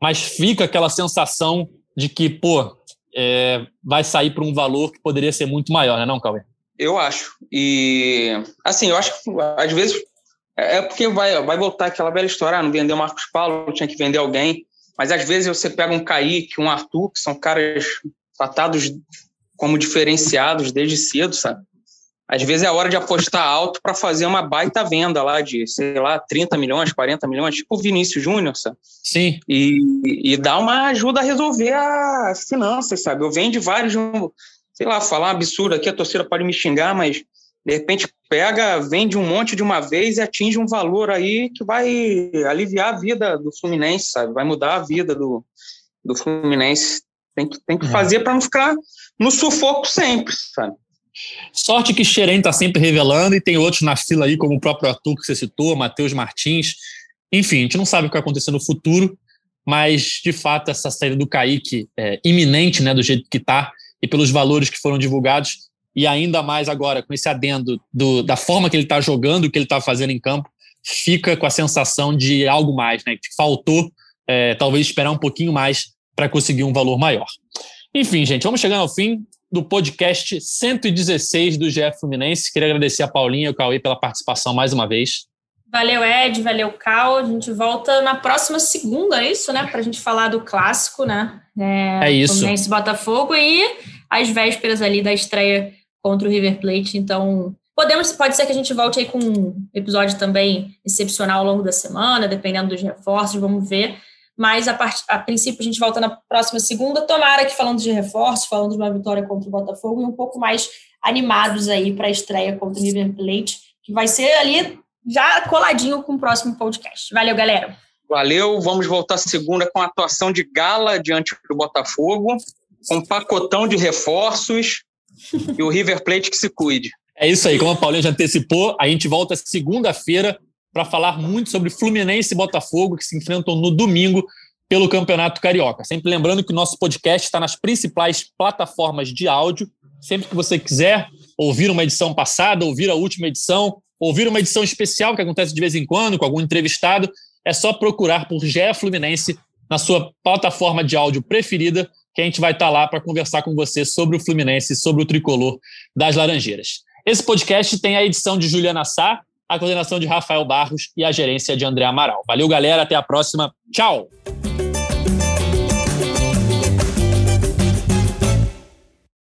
[SPEAKER 3] Mas fica aquela sensação de que, pô, é, vai sair para um valor que poderia ser muito maior, né, não, Cauê?
[SPEAKER 5] Eu acho. E, assim, eu acho que às vezes é, é porque vai, vai voltar aquela velha história, ah, não vendeu Marcos Paulo, tinha que vender alguém. Mas às vezes você pega um Kaique, um Arthur, que são caras tratados como diferenciados desde cedo, sabe? Às vezes é hora de apostar alto para fazer uma baita venda lá de, sei lá, 30 milhões, 40 milhões, tipo o Vinícius Júnior, sabe?
[SPEAKER 3] Sim.
[SPEAKER 5] E, e dá uma ajuda a resolver as finanças, sabe? Eu venho de vários, sei lá, falar um absurdo aqui, a torcida pode me xingar, mas de repente pega, vende um monte de uma vez e atinge um valor aí que vai aliviar a vida do Fluminense, sabe? Vai mudar a vida do, do Fluminense. Tem que, tem que uhum. fazer para não ficar no sufoco sempre, sabe?
[SPEAKER 3] Sorte que Xerém está sempre revelando e tem outros na fila aí, como o próprio Arthur que você citou, Matheus Martins. Enfim, a gente não sabe o que vai acontecer no futuro, mas de fato essa saída do Kaique é iminente, né, do jeito que está e pelos valores que foram divulgados, e ainda mais agora com esse adendo do, da forma que ele está jogando, o que ele está fazendo em campo, fica com a sensação de algo mais, né? Que faltou é, talvez esperar um pouquinho mais para conseguir um valor maior. Enfim, gente, vamos chegando ao fim do podcast 116 do GF Fluminense. Queria agradecer a Paulinha e o Cauê pela participação mais uma vez.
[SPEAKER 4] Valeu, Ed, valeu, Cal. A gente volta na próxima segunda, é isso, né? Para a gente falar do clássico, né?
[SPEAKER 3] É, é isso.
[SPEAKER 4] Fluminense Botafogo e as vésperas ali da estreia contra o River Plate. Então, podemos, pode ser que a gente volte aí com um episódio também excepcional ao longo da semana, dependendo dos reforços, vamos ver. Mas a, part, a princípio a gente volta na próxima segunda. Tomara que falando de reforços, falando de uma vitória contra o Botafogo e um pouco mais animados aí para a estreia contra o River Plate, que vai ser ali já coladinho com o próximo podcast. Valeu, galera.
[SPEAKER 5] Valeu, vamos voltar segunda com a atuação de gala diante do Botafogo, com um pacotão de reforços e o River Plate que se cuide.
[SPEAKER 3] É isso aí, como a Paulinha já antecipou, a gente volta segunda-feira para falar muito sobre Fluminense e Botafogo, que se enfrentam no domingo pelo Campeonato Carioca. Sempre lembrando que o nosso podcast está nas principais plataformas de áudio. Sempre que você quiser ouvir uma edição passada, ouvir a última edição, ouvir uma edição especial que acontece de vez em quando com algum entrevistado, é só procurar por GE Fluminense na sua plataforma de áudio preferida que a gente vai estar tá lá para conversar com você sobre o Fluminense, sobre o tricolor das Laranjeiras. Esse podcast tem a edição de Juliana Sá, a coordenação de Rafael Barros e a gerência de André Amaral. Valeu, galera. Até a próxima. Tchau!